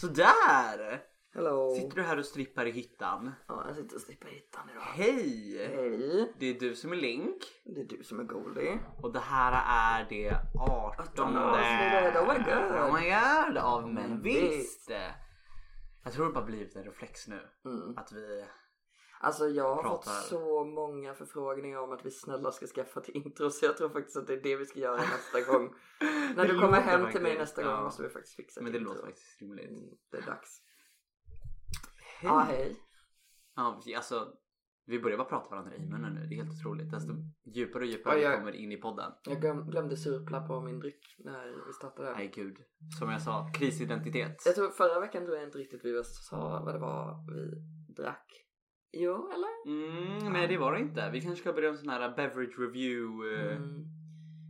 Sådär! Hello. Sitter du här och strippar i hyttan? Ja, jag sitter och strippar hittan idag. Hej! Hej. Det är du som är Link Det är du som är Goldie. och det här är det 18 avsnittet. Oh my god. Oh my god av Men visst! Jag tror det bara blivit en reflex nu. Mm. Att vi... Alltså jag har Pratar. fått så många förfrågningar om att vi snälla ska skaffa ett intro så jag tror faktiskt att det är det vi ska göra nästa gång. När du kommer hem till mig nästa ja. gång måste vi faktiskt fixa ett Men det intro. låter faktiskt rimligt. Mm, Det är dags. Hej! Ja, hej. Ja, vi- alltså, vi börjar bara prata varandra i munnen nu. Det är helt otroligt. Desto djupare och djupare vi jag- kommer in i podden. Jag glöm, glömde surpla på min dryck när vi startade. Nej gud. Som jag sa, krisidentitet. Jag tror förra veckan tror jag inte riktigt vi sa vad det var vi drack. Jo, eller? Mm, nej det var det inte. Vi kanske ska börja en sån här beverage review. eh. Mm.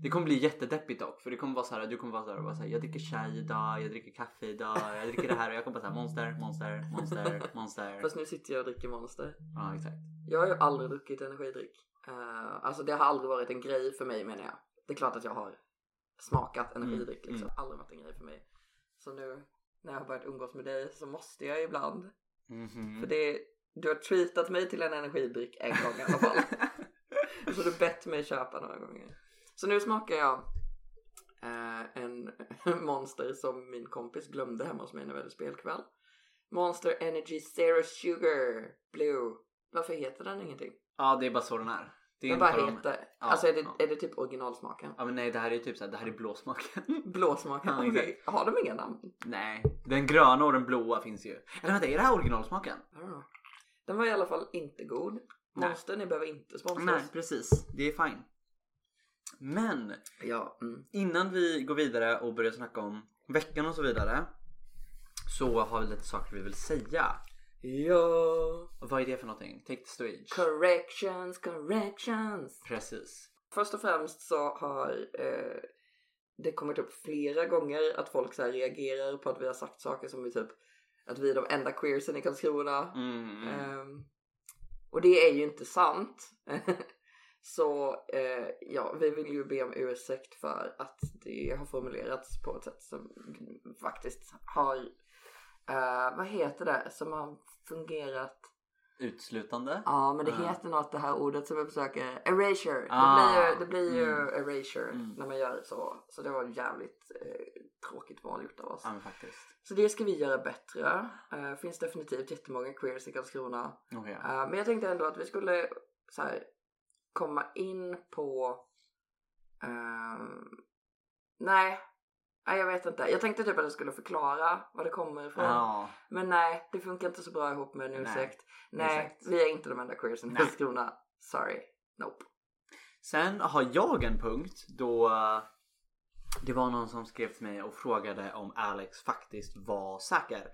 Det kommer bli jättedeppigt dock. För det kommer vara så här, du kommer vara så här, och vara så här jag dricker chai idag, jag dricker kaffe idag, jag dricker det här och jag kommer bara säga monster, monster, monster, monster. Fast nu sitter jag och dricker Monster. Ja exakt. Jag har ju aldrig druckit energidryck. Uh, alltså det har aldrig varit en grej för mig menar jag. Det är klart att jag har smakat energidryck Mm, liksom. Aldrig varit en grej för mig. Så nu när jag har börjat umgås med dig så måste jag ibland. Mhm. För det, du har treatat mig till en energidryck en gång i alla fall. så du bett mig köpa några gånger. Så nu smakar jag eh, en monster som min kompis glömde hemma hos mig när vi hade spelkväll. Monster Energy Zero Sugar Blue. Varför heter den ingenting? Ja det är bara så den är. Det är Den en bara de- heter. Ja, alltså är det, ja. är det typ originalsmaken? Ja men nej det här är typ såhär, det här är blåsmaken. Blåsmaken? Ja. Okej. Har de inga namn? nej, den gröna och den blåa finns ju. Eller vänta, är det här originalsmaken? Know. Den var i alla fall inte god. Monster, ni behöver inte sponsra Nej oss. precis, det är fine. Men Ja, mm. innan vi går vidare och börjar snacka om veckan och så vidare. Så har vi lite saker vi vill säga. Ja. Vad är det för någonting? Take the stage. Corrections, corrections. Precis. Först och främst så har eh, det kommit upp flera gånger att folk så här reagerar på att vi har sagt saker som är typ att vi är de enda queersen i Karlskrona. Mm. Ehm, och det är ju inte sant. så eh, ja, vi vill ju be om ursäkt för att det har formulerats på ett sätt som faktiskt har, eh, vad heter det, som har fungerat Utslutande. Ja men det Ja. heter något det här ordet som jag försöker, erasure. Ah, det blir ju, det blir ju mm. erasure Mm. när man gör så. Så det var jävligt eh, tråkigt val gjort av oss. Ja faktiskt. Så det ska vi göra bättre. Eh, finns definitivt jättemånga queers i Karlskrona. Okej. Eh, men jag tänkte ändå att vi skulle så här, komma in på... ehm, nej, nej, jag vet inte. Jag tänkte typ att jag skulle förklara var det kommer ifrån. Ja. Men nej, det funkar inte så bra ihop med en Nej, ursäkt. Nej, exakt. vi är inte de enda queersen i Nej. Karlskrona. Sorry. Nope. Sen har jag en punkt då eh, det var någon som skrev till mig och frågade om Alex faktiskt var säker.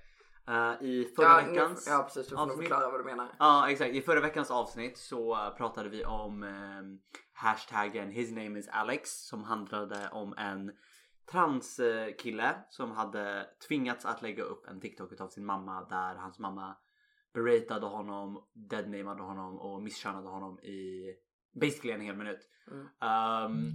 Eh, I förra ja, nu- veckans... ja, precis. Du får avsnitt- förklara vad du menar. Ja exakt, i förra veckans avsnitt så eh, pratade vi om eh, hashtaggen his name is Alex som handlade om en transkille som hade tvingats att lägga upp en TikTok utav sin mamma där hans mamma beratade honom, deadnamade honom och misskönade honom i basically en hel minut. Mm. Ehm,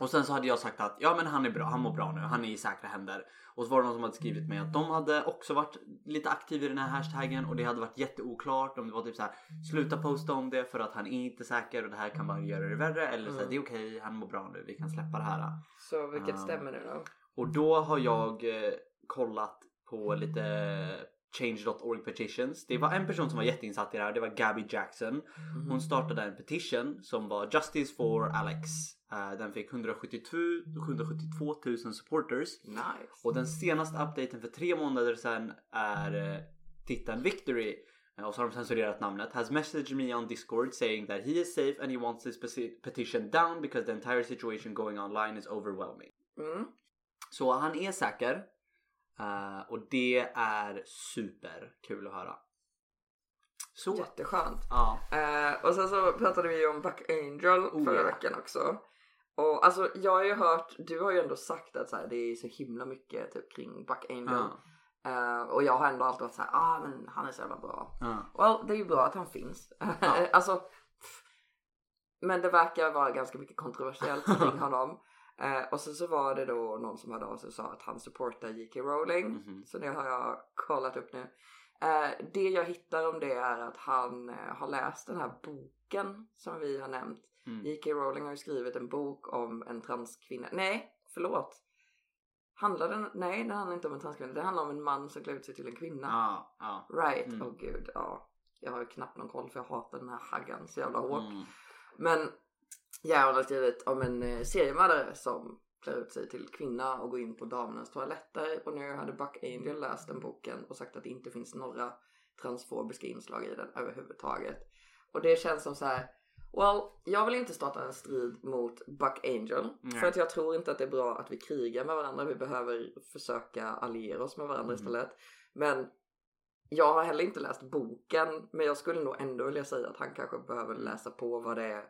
och sen så hade jag sagt att ja men han är bra, han mår bra nu, han är i säkra händer. Och så var det någon som hade skrivit mig att de hade också varit lite aktiva i den här hashtaggen och det hade varit jätteoklart om det var typ så här sluta posta om det för att han är inte säker och det här kan bara göra det värre eller så här, Mm. det är okej, han mår bra nu, vi kan släppa det här. Så vilket Ja. stämmer nu då? Och då har jag eh, kollat på lite change.org petitions. Det var en person som var jätteinsatt i det här, det var Gabby Jackson. Hon startade en petition som var Justice for Alex. Eh, den fick 172, 172 000 supporters. Nice. Och den senaste updaten för tre månader sedan är eh, titeln Victory. Eh, och så har de censurerat namnet. Has messaged me on Discord saying that he is safe and he wants this peti- petition down because the entire situation going online is overwhelming. Mm. Så han är säker. Eh, och det är super kul att höra. Så. Jätteskönt. Ja. Eh, och sen så pratade vi ju om Buck Angel Oh, förra ja. veckan också. Och alltså jag har ju hört, du har ju ändå sagt att så här, det är så himla mycket typ kring Buck Angel. Ja. Eh, och jag har ändå alltid varit så här, ah men han är så jävla bra. Ja. Well, det är ju bra att han finns. Ja. alltså, pff. men det verkar vara ganska mycket kontroversiellt kring honom. Eh, och sen så var det då någon som hörde av sig och sa att han supportar J.K. Rowling. Mhm. Så det har jag kollat upp nu. Eh, det jag hittar om det är att han eh, har läst den här boken som vi har nämnt. Mm. J.K. Rowling har ju skrivit en bok om en transkvinna. Nej, förlåt. Handlar den? Nej, den handlar inte om en transkvinna. Det handlar om en man som klär ut sig till en kvinna. Ja, ja. Right, Mm. åh gud, ja. Jag har ju knappt någon koll för jag hatar den här haggan så jävla hårt. Mm. Men jag har skrivit om en eh, seriemördare som klär ut sig till kvinna och går in på damernas toaletter. Och nu hade Buck Angel läst den boken och sagt att det inte finns några transfobiska inslag i den överhuvudtaget. Och det känns som så här. Well, jag vill inte starta en strid mot Buck Angel. Nej. För att jag tror inte att det är bra att vi krigar med varandra. Vi behöver försöka alliera oss med varandra Mm. istället. Men jag har heller inte läst boken. Men jag skulle nog ändå vilja säga att han kanske behöver läsa på vad det är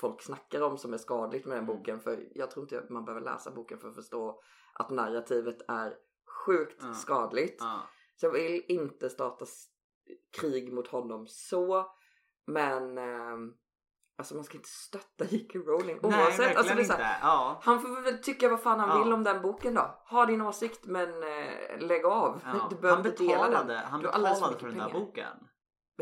folk snackar om som är skadligt med den Mm. boken. För jag tror inte att man behöver läsa boken för att förstå att narrativet är sjukt Ja. skadligt. Ja. Så jag vill inte starta krig mot honom så. Men ehm, alltså man ska inte stötta J.K. Rowling Nej, oavsett. verkligen alltså, det är så här, Ja. han får väl tycka vad fan han Ja. vill om den boken då. Ha din åsikt men eh, lägg av. Ja. Du behöver Han inte dela den. betalade, han betalade för för den där boken.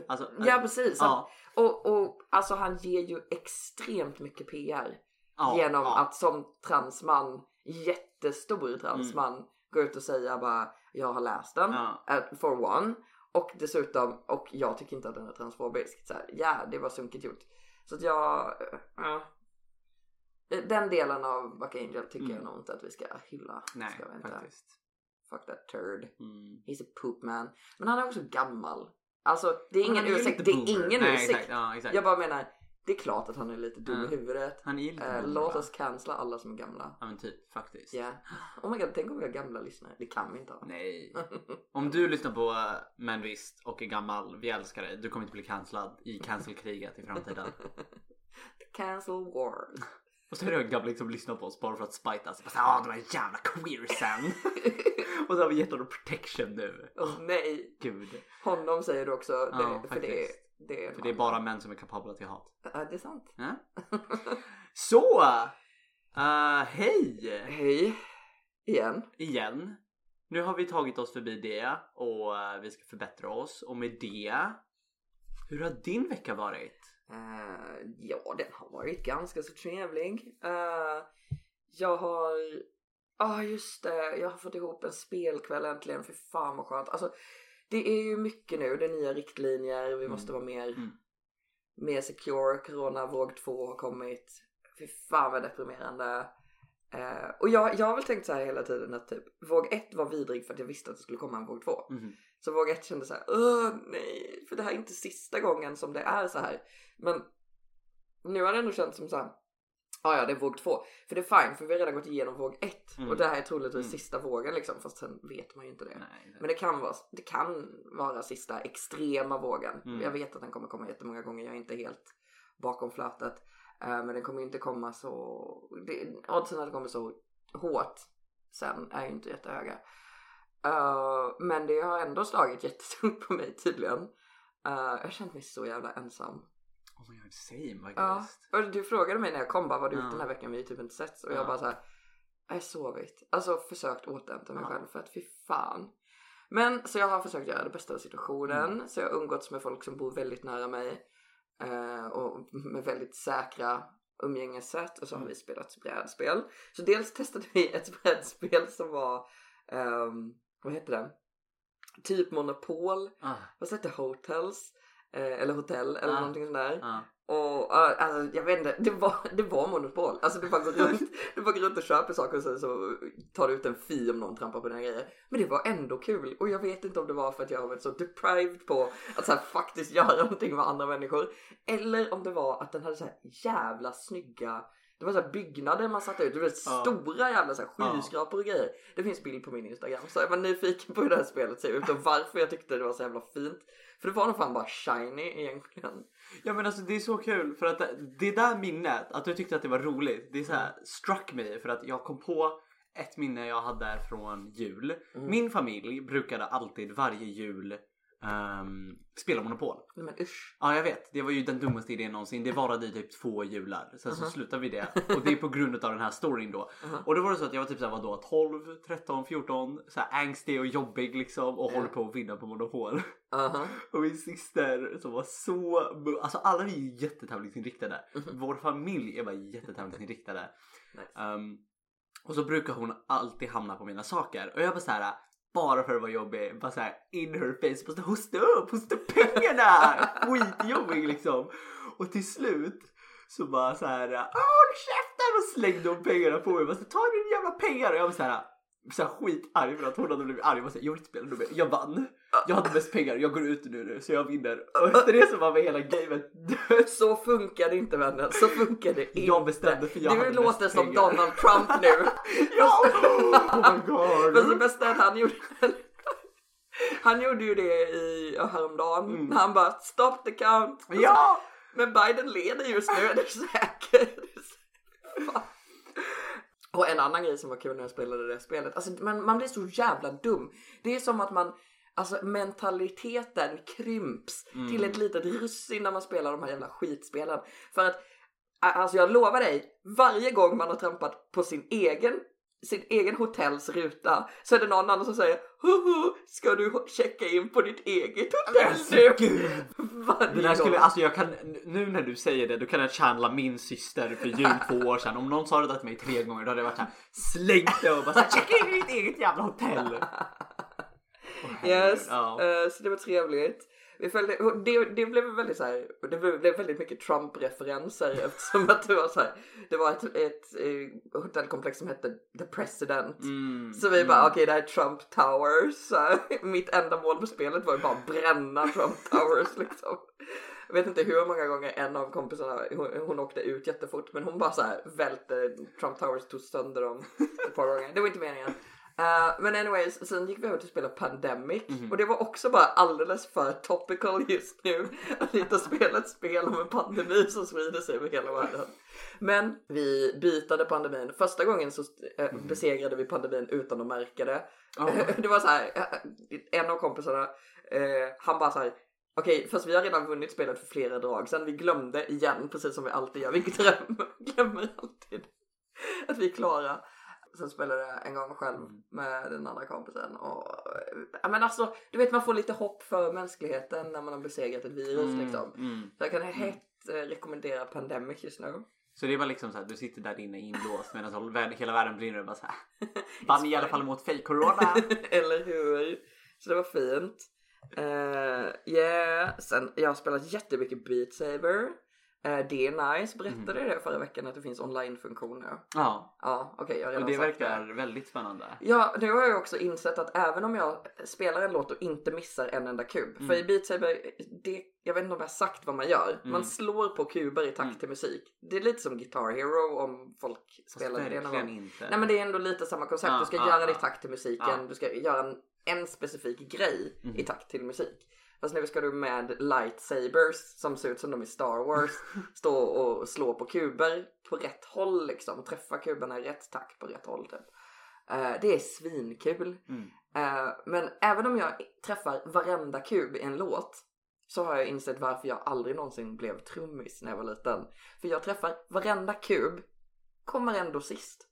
Alltså, Ja precis. ja, Och, och alltså han ger ju extremt mycket PR. ja, genom ja. att som transman, jättestor transman, gå ut och säga bara jag har läst den. Eh, For one. Och dessutom, och jag tycker inte att den är transfobisk. Så ja, det var sunkigt gjort. Så att jag... eh, eh, den delen av Buck Angel tycker Mm. jag nog inte att vi ska hylla. Nej, ska vi inte. faktiskt. Fuck that turd. Mm. He's a poop man. Men han är också gammal. Alltså det är ingen ju ursäkt. Det är ingen Nej, ursäkt. Exakt, ja, exakt. Jag bara menar, det är klart att han är lite dum i huvudet. Han är lite Eh, låt va? oss cancella alla som är gamla. Ja men typ faktiskt. Ja. Oh my god, tänk om vi har gamla lyssnare. Det kan vi inte ha. Nej. Om du lyssnar på uh, Men visst och är gammal, vi älskar dig. Du kommer inte bli cancellad i cancelkriget i framtiden. The cancel war. Och så är det gamla som lyssnar på oss bara för att spita oss. Ja, de är jävla queersen. och så har vi gett honom protection nu. Åh nej. Gud. Honom säger du också. Det, Ja, för det, det är För det är bara män som är kapabla till hat. Ja, det är sant. Ja? Så! Uh, hej! Hej. Igen. Igen. Nu har vi tagit oss förbi det och eh, vi ska förbättra oss. Och med det, hur har din vecka varit? Eh, ja, den har varit ganska så trevlig. Eh, jag har... Ja, ah, just det. Jag har fått ihop en spelkväll äntligen. För fan vad skönt. Alltså, det är ju mycket nu. Det är nya riktlinjer. Vi måste vara mer, Mm. mer secure. Corona våg två har kommit. Fy fan vad deprimerande. Eh, och jag, jag har väl tänkt så här hela tiden att typ våg ett var vidrig för att jag visste att det skulle komma en våg två. Mhm. Så våg ett kände så här, Åh, nej, för det här är inte sista gången som det är så här. Men nu har det ändå känts som så här, ja ja det är våg två. För det är fine för vi har redan gått igenom våg ett. Mm. Och det här är troligtvis Mm. sista vågen liksom, fast sen vet man ju inte det. Nej, Men det kan vara, det kan vara sista extrema vågen. Mm. Jag vet att den kommer komma jättemånga gånger, jag är inte helt bakom flötet. Eh, men den kommer ju inte komma så, det, oddsen att det kommer så hårt sen är ju inte jättehöga. Eh, men det har ändå slagit jättetungt på mig tydligen. Eh, jag har känt mig så jävla ensam. Oh my god, same Ja, faktiskt. och du frågade mig när jag kom bara vad du gjort Ja. den här veckan, vi har typ inte setts. Och Ja. jag bara så här, jag har sovit. Alltså försökt återhämta mig Ja. själv för att fy fan. Men så jag har försökt göra det bästa av situationen. Mm. Så jag har umgåtts med folk som bor väldigt nära mig. eh, och med väldigt säkra umgängessätt. Och så har Mm. vi spelat brädspel. Så dels testade vi ett brädspel som var, ehm, vad heter det? Typ Monopol. Ah, Vad heter Hotels? Eh, eller hotell eller Ah. någonting sånt där. ah. Och ja, alltså, jag vet inte, det var, det var monopol. Alltså du bara går runt, du bara går runt och köper saker och sen så tar du ut en fi om någon trampar på dina grejer. Men det var ändå kul och jag vet inte om det var för att jag har varit så deprived på att så här, faktiskt göra någonting med andra människor. Eller om det var att den hade så här jävla snygga det var så här byggnader man satte ut, det var Ja. stora jävla så här skyskrapor och grejer. Det finns bild på min instagram så jag var nyfiken på hur det här spelet ser ut och varför jag tyckte det var så jävla fint. För det var nog fan bara shiny egentligen. Ja men alltså det är så kul för att det- det där minnet, att du tyckte att det var roligt, det är så här, struck mig för att jag kom på ett minne jag hade från jul. Mm. Min familj brukade alltid varje jul um, spela Monopol. Nej men usch. Ja jag vet, det var ju den dummaste idén någonsin. Det varade i typ två jular. Sen så Mhm. slutade vi det. Och det är på grund av den här storyn då. Mhm. Och då var det så att jag var typ såhär vadå 12, 13, 14. Så här angstig och jobbig liksom. Och Ja. håller på att vinna på Monopol. Och min syster som var så... Alltså alla vi är ju jättetävlingsinriktade. Mhm. Vår familj är bara jättetävlingsinriktade. Nice. Um, och så brukar hon alltid hamna på mina saker. Och jag bara såhär, bara för att vara jobbig, bara såhär in her face, måste hosta upp, hosta upp pengarna! Skitjobbig liksom. Och till slut så bara såhär, håll käften! Och slängde hon pengarna på mig. Bara, så, Ta dina jävla pengar! Och jag var såhär, så här skitarg för att hon hade blivit arg. Så här, jag vill inte spela nummer. Jag vann. Jag hade mest pengar. Jag går ut nu, nu så jag vinner. Och efter det så var vi hela gamet. Så funkar det inte vänner, så funkar det inte. Jag bestämde för jag Du låter som pengar. Donald Trump nu. Ja! Oh my god! Men är att han gjorde Han gjorde ju det i häromdagen Mm. han bara stop the count. Ja! Men Biden leder just nu, är du säker? Och en annan grej som var kul när jag spelade det spelet, alltså man, man blir så jävla dum. Det är som att man, alltså mentaliteten krymps Mm. till ett litet russin när man spelar de här jävla skitspelen. För att, alltså jag lovar dig, varje gång man har trampat på sin egen sin egen hotells ruta så är det någon annan som säger Hoho, ska du checka in på ditt eget hotell nu? Det där skulle, alltså jag kan, nu när du säger det, då kan jag channela min syster för jul två år sedan. Om någon sa det där till mig tre gånger då hade jag varit såhär slängt det och bara såhär checka in i ditt eget jävla hotell. Herregud. Yes, Ja. eh, så det var trevligt. Vi följde, det, det blev väldigt så här, det blev, väldigt mycket Trump-referenser eftersom att det var så här, det var ett, ett, eh, hotellkomplex som hette The President. Mm, Så vi mm. bara okej det här är Trump Towers. Så mitt enda mål på spelet var ju bara att bränna Trump Towers liksom. Jag vet inte hur många gånger en av kompisarna, hon, hon åkte ut jättefort men hon bara så här välte Trump Towers, tog sönder dem ett par gånger. Det var inte meningen. Eh, men anyways, sen gick vi över till att spela Pandemic Mhm. och det var också bara alldeles för topical just nu. Att inte spela ett spel om en pandemi som sprider sig över hela världen. Men vi bytade pandemin. Första gången så Mhm. besegrade vi pandemin utan att märka det. Ja. Det var så här, eh, en av kompisarna, han bara så här. Okej, fast vi har redan vunnit spelet för flera drag sen vi glömde igen, precis som vi alltid gör. Vi glömmer, glömmer alltid att vi är klara. Sen spelade jag en gång själv Mm. med den andra kompisen och ja men alltså, du vet man får lite hopp för mänskligheten när man har besegrat ett virus Mm, liksom. mm. Så jag kan hett eh, rekommendera Pandemic just nu. Så det var liksom såhär, du sitter där inne inlåst medan hela världen brinner och bara såhär. Vann i alla fall mot fake corona. Eller hur? Så det var fint. Uh, yeah, sen jag har spelat jättemycket Beat Saber. Eh, det är nice, berättade jag det förra veckan att det finns online-funktion nu? Ja, Ja, okej jag har redan och det sagt verkar väldigt spännande. Ja, nu har jag också insett att även om jag spelar en låt och inte missar en enda kub. Mm. För i Beat Saber, det, jag vet inte om jag har sagt vad man gör. Mm. Man slår på kuber i takt Mm. till musik. Det är lite som Guitar Hero om folk spelar det verkligen inte. Nej men det är ändå lite samma koncept. Ja, du ska ja, göra det i takt till musiken. Ja. Du ska göra en, en specifik grej i takt till musik. Fast nu ska du med lightsabers som ser ut som de i Star Wars stå och slå på kuber på rätt håll liksom. Träffa kuberna i rätt takt på rätt håll typ. Eh, det är svinkul. Mm. Eh, men även om jag träffar varenda kub i en låt så har jag insett varför jag aldrig någonsin blev trummis när jag var liten. För jag träffar varenda kub, kommer ändå sist.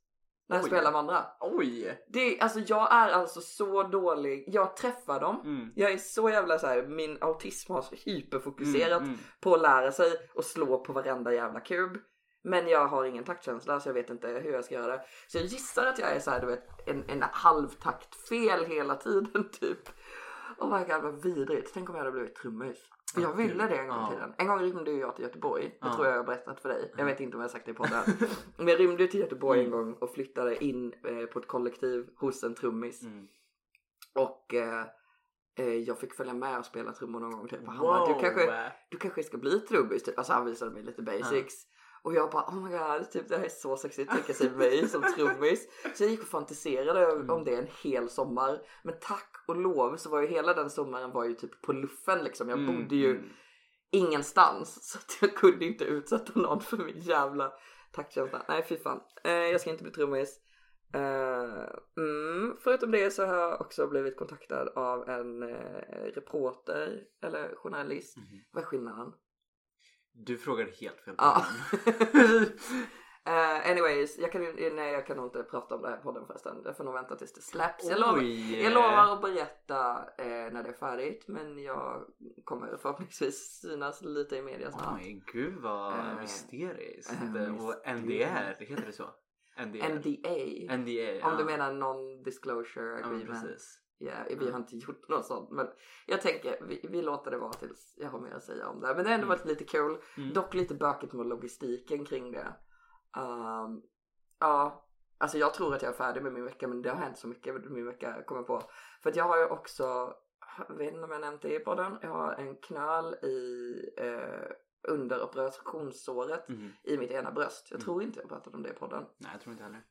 När jag Oj. spelar med andra. Oj! Det är, alltså jag är alltså så dålig. Jag träffar dem. Mm. Jag är så jävla så här, min autism har så hyperfokuserat Mm, mm. på att lära sig och slå på varenda jävla kub. Men jag har ingen taktkänsla så jag vet inte hur jag ska göra det. Så jag gissar att jag är så här, du vet, en, en halvtakt fel hela tiden typ. Oh my god vad vidrigt. Tänk om jag hade blivit trummis. För jag Ja, ville det en gång i tiden. En gång rymde ju jag till Göteborg. Det tror jag jag har berättat för dig. Jag vet inte om jag har sagt det i podden. Men jag rymde till Göteborg en Mm. gång och flyttade in eh, på ett kollektiv hos en trummis. Mm. Och eh, eh, jag fick följa med och spela trummor någon gång. Typ. Och Han bara, du kanske, du kanske ska bli trummis. Typ. Alltså han visade mig lite basics. Och jag bara oh my god, typ, det här är så sexigt tänka sig mig som trummis. Så jag gick och fantiserade Mm. om det en hel sommar. Men tack och lov så var ju hela den sommaren var ju typ på luffen liksom. Jag Mm, bodde ju mm. ingenstans. Så att jag kunde inte utsätta någon för min jävla taktkänsla. Nej fy fan. Eh, jag ska inte bli trummis. Eh, mm, förutom det så har jag också blivit kontaktad av en eh, reporter eller journalist. Mhm. Vad är skillnaden? Du frågade helt fel Ja. Eh, anyways, jag kan, ju- nej, jag kan nog inte prata om det här podden förresten. Jag får nog vänta tills det släpps. Jag lovar, jag lovar att berätta eh, när det är färdigt. Men jag kommer förhoppningsvis synas lite i media snart. Oj, gud vad Eh, mysteriskt. eh, och. NDR, heter det så? NDR. NDA. NDA, Om du ja. menar non-disclosure Ja, men agreement. precis. Ja, vi Mm. har inte gjort något sånt. Men jag tänker vi, vi låter det vara tills jag har mer att säga om det. Men det har ändå Mm. varit lite kul. Mm. Dock lite bökigt med logistiken kring det. Ehm, ja, alltså jag tror att jag är färdig med min vecka men det har hänt så mycket min vecka kommer på. För att jag har ju också, jag vet inte om jag nämnt det i podden, jag har en knöl i eh, under operationssåret Mhm. i mitt ena bröst. Jag Mm. tror inte jag pratade om det i podden. Nej, jag tror inte heller.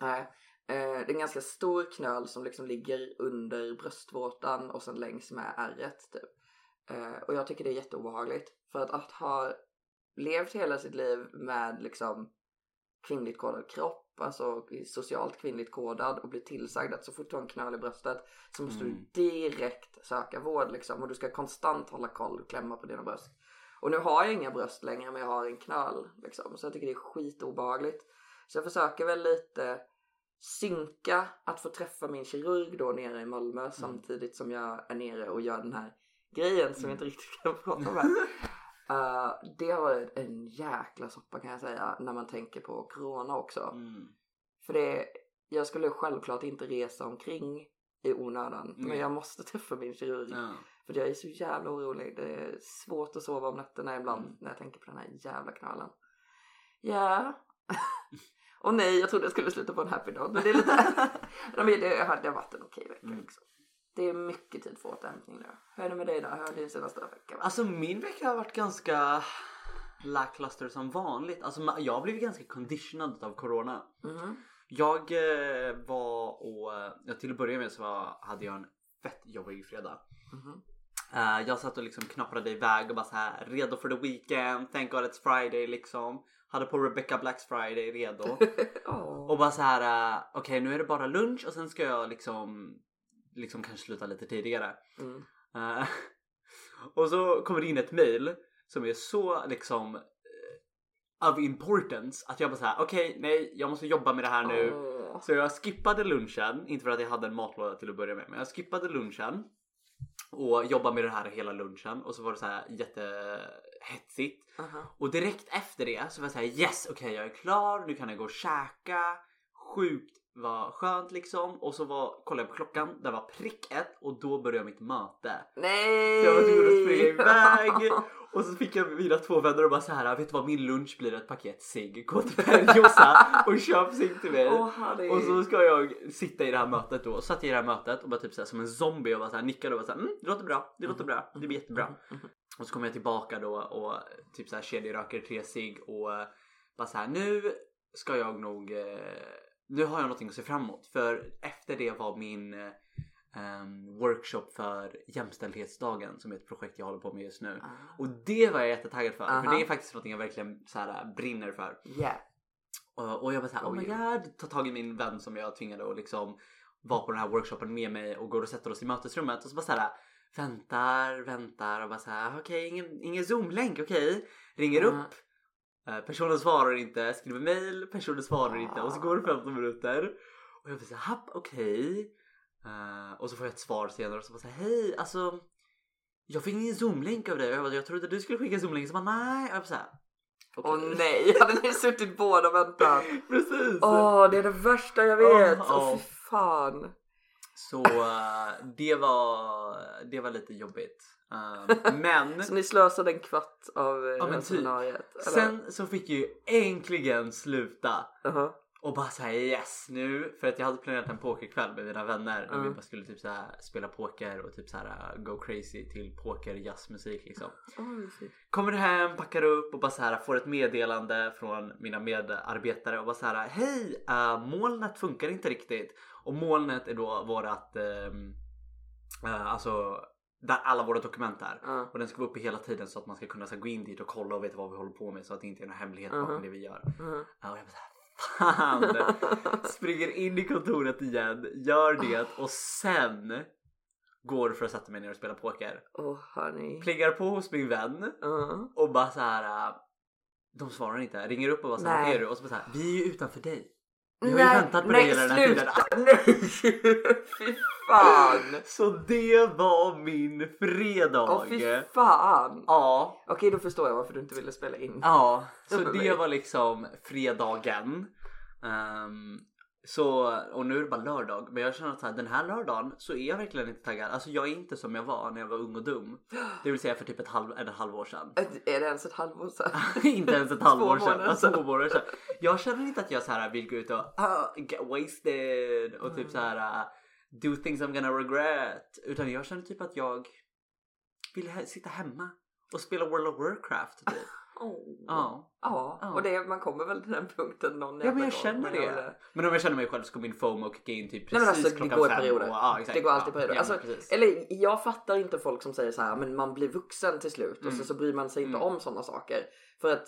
Nej. Eh, det är en ganska stor knöl som liksom ligger under bröstvårtan och sen längs med ärret typ. Eh, och jag tycker det är jätteobehagligt. För att, att ha levt hela sitt liv med liksom kvinnligt kodad kropp, alltså socialt kvinnligt kodad och bli tillsagd att så fort du har en knöl i bröstet så måste Mm. du direkt söka vård liksom och du ska konstant hålla koll och klämma på dina bröst. Och nu har jag inga bröst längre men jag har en knöl liksom så jag tycker det är skitobehagligt. Så jag försöker väl lite synka att få träffa min kirurg då nere i Malmö samtidigt som jag är nere och gör den här grejen som jag inte riktigt kan prata om här. Eh, det har varit en jäkla soppa kan jag säga när man tänker på corona också. Mm. För det, jag skulle självklart inte resa omkring i onödan men Nej. jag måste träffa min kirurg. Ja. För jag är så jävla orolig. Det är svårt att sova om nätterna ibland Mm. när jag tänker på den här jävla knölen. Ja. Och nej, jag trodde jag skulle sluta på en happy note. Men det är lite... Men det, har varit en okej vecka Mm. liksom. Det är mycket tid för återhämtning nu. Hur är det med dig då? Hur har din senaste vecka varit? Alltså min vecka har varit ganska lackluster som vanligt. Alltså jag har blivit ganska conditionad av corona. Mhm. Jag eh, var och, ja, till att börja med så var, hade jag en fett jobbig fredag. Mhm. Eh, jag satt och liksom knapprade iväg och bara så här redo for the weekend, thank god it's friday liksom. Hade på Rebecca Blacks friday redo. Åh. Och bara så här, eh, okej nu är det bara lunch och sen ska jag liksom, liksom kanske sluta lite tidigare. Mm. Eh, och så kommer det in ett mail som är så liksom eh, of importance att jag bara såhär okej nej jag måste jobba med det här nu. Åh. Så jag skippade lunchen, inte för att jag hade en matlåda till att börja med men jag skippade lunchen och jobbade med det här hela lunchen och så var det så här jättehetsigt. Aha. Och direkt efter det så var jag såhär yes okej jag är klar, nu kan jag gå och käka. Sjukt vad skönt liksom. Och så var, kollade jag på klockan, det var prick ett och då började mitt möte. Nej! Så jag var tvungen att springa iväg. Och så fick jag mina två vänner och bara så här, vet du vad min lunch blir ett paket cigg. Gå till Perjosa och köp cigg till mig. Harry. Och så ska jag sitta i det här mötet då. Satt jag i det här mötet och bara typ så här, som en zombie och bara så här, nickade och bara så här, mm, det låter bra, det låter bra, det blir jättebra. Och så kommer jag tillbaka då och typ så här kedjeröker tre cigg och eh, bara så här, nu ska jag nog, eh, nu har jag någonting att se fram emot. För efter det var min ehm, workshop för jämställdhetsdagen som är ett projekt jag håller på med just nu. Ah. Och det var jag jättetaggad för. Aha. För det är faktiskt någonting jag verkligen så här, brinner för. Yeah. Och, och jag var såhär, oh my Oj. god, ta tag i min vän som jag tvingade att liksom vara på den här workshopen med mig och går och sätter oss i mötesrummet och så bara såhär väntar, väntar och bara såhär okej, ingen, ingen zoom-länk, okej. Ringer Mm. upp, eh, personen svarar inte, skriver mail, personen svarar inte och så går det 15 minuter och jag blir såhär, happ, okej. Eh, och så får jag ett svar senare och så bara såhär, hej, alltså jag fick ingen zoom-länk av dig jag, bara, jag trodde du skulle skicka zoom-länk så bara nej. Och jag såhär, Åh okej. nej, hade ni suttit båda och väntat? Precis! Åh, det är det värsta jag vet. Åh, Åh åh. fy fan. Så eh, det var, det var lite jobbigt. Eh, men Så ni slösade en kvart av eh, Ja, men typ. sen så fick jag ju äntligen sluta Aha. och bara säga yes nu för att jag hade planerat en pokerkväll med mina vänner och vi Mm. bara skulle typ så här spela poker och typ så här uh, go crazy till poker jazzmusik liksom. Fy. Kommer hem, packar upp och bara så här får ett meddelande från mina medarbetare och bara så här hej uh, molnet funkar inte riktigt och molnet är då vårat um, alltså där alla våra dokument är. Ja. Och den ska vara uppe hela tiden så att man ska kunna så gå in dit och kolla och veta vad vi håller på med så att det inte är några hemligheter bakom Mhm. det vi gör. Mhm. Ja, och jag bara såhär, fan. Springer in i kontoret igen, gör det och sen går för att sätta mig ner och spela poker. Oh, hörni. Plingar på hos min vän Uh. och bara så här. äh, De svarar inte, ringer upp och bara så här, Nej. "Vad är du? Och så bara så här, vi är ju utanför dig. Vi har ju väntat på dig hela den här sluta. tiden. Nej, fy fan. Så det var min fredag. Åh fy fan. Ja, Okej då förstår jag varför du inte ville spela in. ja, så det mig. var liksom fredagen. Ehm, så, och nu är det bara lördag. Men jag känner att så här, den här lördagen så är jag verkligen inte taggad. Alltså jag är inte som jag var när jag var ung och dum. Det vill säga för typ ett halv, eller ett halvår sedan. Är det ens ett halvår sedan? inte ens ett halvår sedan. Alltså, två månader sedan. Jag känner inte att jag så här vill gå ut och ah, get wasted och Mm. typ så här ah, do things I'm gonna regret. Utan jag känner typ att jag vill sitta hemma och spela World of Warcraft typ. Oh. Ja. Ja, Ja. och det, man kommer väl till den punkten någon Ja men jag känner det. Men om jag känner mig själv så kommer min FOMO kicka in typ precis Nej men alltså det klockan går i fem perioder. Och, ja, exakt. det går alltid perioder. ja, alltså, eller jag fattar inte folk som säger så här, men man blir vuxen till slut och Mm. så, så bryr man sig inte Mm. om sådana saker. För att,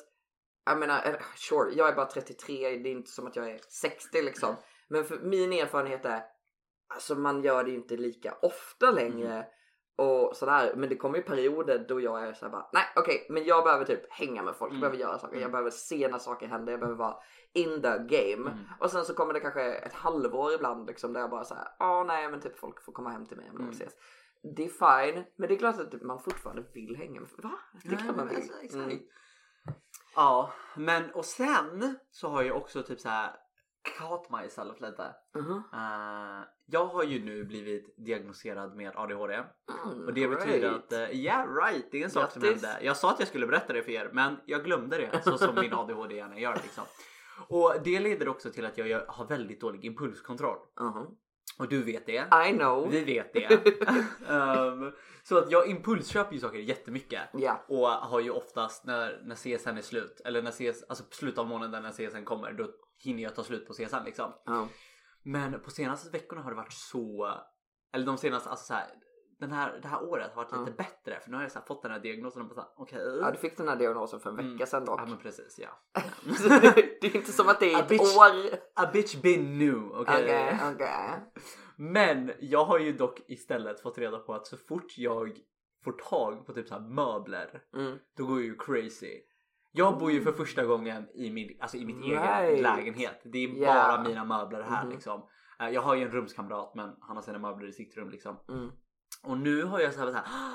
jag menar, eller, sure, jag är bara 33, det är inte som att jag är 60 liksom. Men för min erfarenhet är, alltså man gör det inte lika ofta längre. Mm. Och sådär, men det kommer ju perioder då jag är såhär bara, nej okej, men jag behöver typ hänga med folk, jag Mm. behöver göra saker, jag Mm. behöver se när saker händer, jag behöver vara in the game. Mm. Och sen så kommer det kanske ett halvår ibland liksom där jag bara såhär, ja nej men typ folk får komma hem till mig om de Mm. ses. Det är fine, men det är klart att man fortfarande vill hänga med Va? Det klart man vill. alltså. Mm. Ja, men och sen så har jag också typ så här caught myself lite. Mhm. Eh, jag har ju nu blivit diagnostiserad med ADHD Mm, och det betyder right. att, eh, yeah right, det är en sak som hände. Jag sa att jag skulle berätta det för er men jag glömde det så som min ADHD gärna gör liksom. Och det leder också till att jag har väldigt dålig impulskontroll. Mhm. Och du vet det. I know. Vi vet det. Ehm, så att jag impulsköper ju saker jättemycket. Ja. Och har ju oftast när, när CSN är slut, eller när CS, alltså slutet av månaden när CSN kommer, då hinner jag ta slut på CSN liksom. Ja. Men på senaste veckorna har det varit så, eller de senaste, alltså så här, den här, det här året har varit lite bättre för nu har jag så fått den här diagnosen och bara okej. ja, du fick den här diagnosen för en vecka Mm. sedan dock. Ja men precis ja. Det, är inte som att det är A ett bitch. år. A bitch been new, okej. Okej, okej. Men jag har ju dock istället fått reda på att så fort jag får tag på typ så möbler Mm. då går jag ju crazy. Jag bor ju för första gången i, min, alltså i mitt egen Right. lägenhet. Det är Yeah. bara mina möbler här Mhm. liksom. Eh, Jag har ju en rumskamrat men han har sina möbler i sitt rum liksom. Mm. Och nu har jag så här, så här "Ah,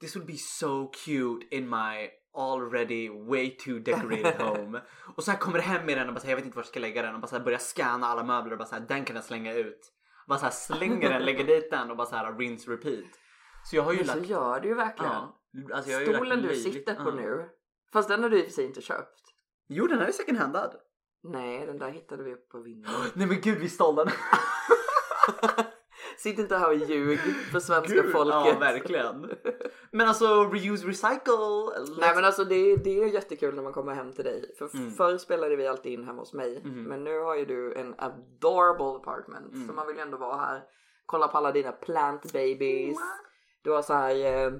This would be so cute in my already way too decorated home. och så här kommer det hem med den och bara så här, jag vet inte var jag ska lägga den och bara så här börjar scanna alla möbler och bara så här, den kan jag slänga ut. Bara så här slänger den, lägger dit den och bara så här rinse repeat. Så jag har ju Men så lagt... gör du ju verkligen. Ja, alltså jag har Stolen du sitter på ja. nu. Fast den har du i och för sig inte köpt. Jo den här är second handad. Nej, den där hittade vi på vinden. Nej men gud vi stal den. Sitt inte här och ljug för svenska Gud, folket. Ja verkligen. Men alltså reuse recycle. Nej men alltså det, det är jättekul när man kommer hem till dig. För Mm. förr spelade vi alltid in hemma hos mig. Mhm. Men nu har ju du en adorable apartment. Mm. Så man vill ju ändå vara här. Kolla på alla dina plant babies. Du har så här, eh,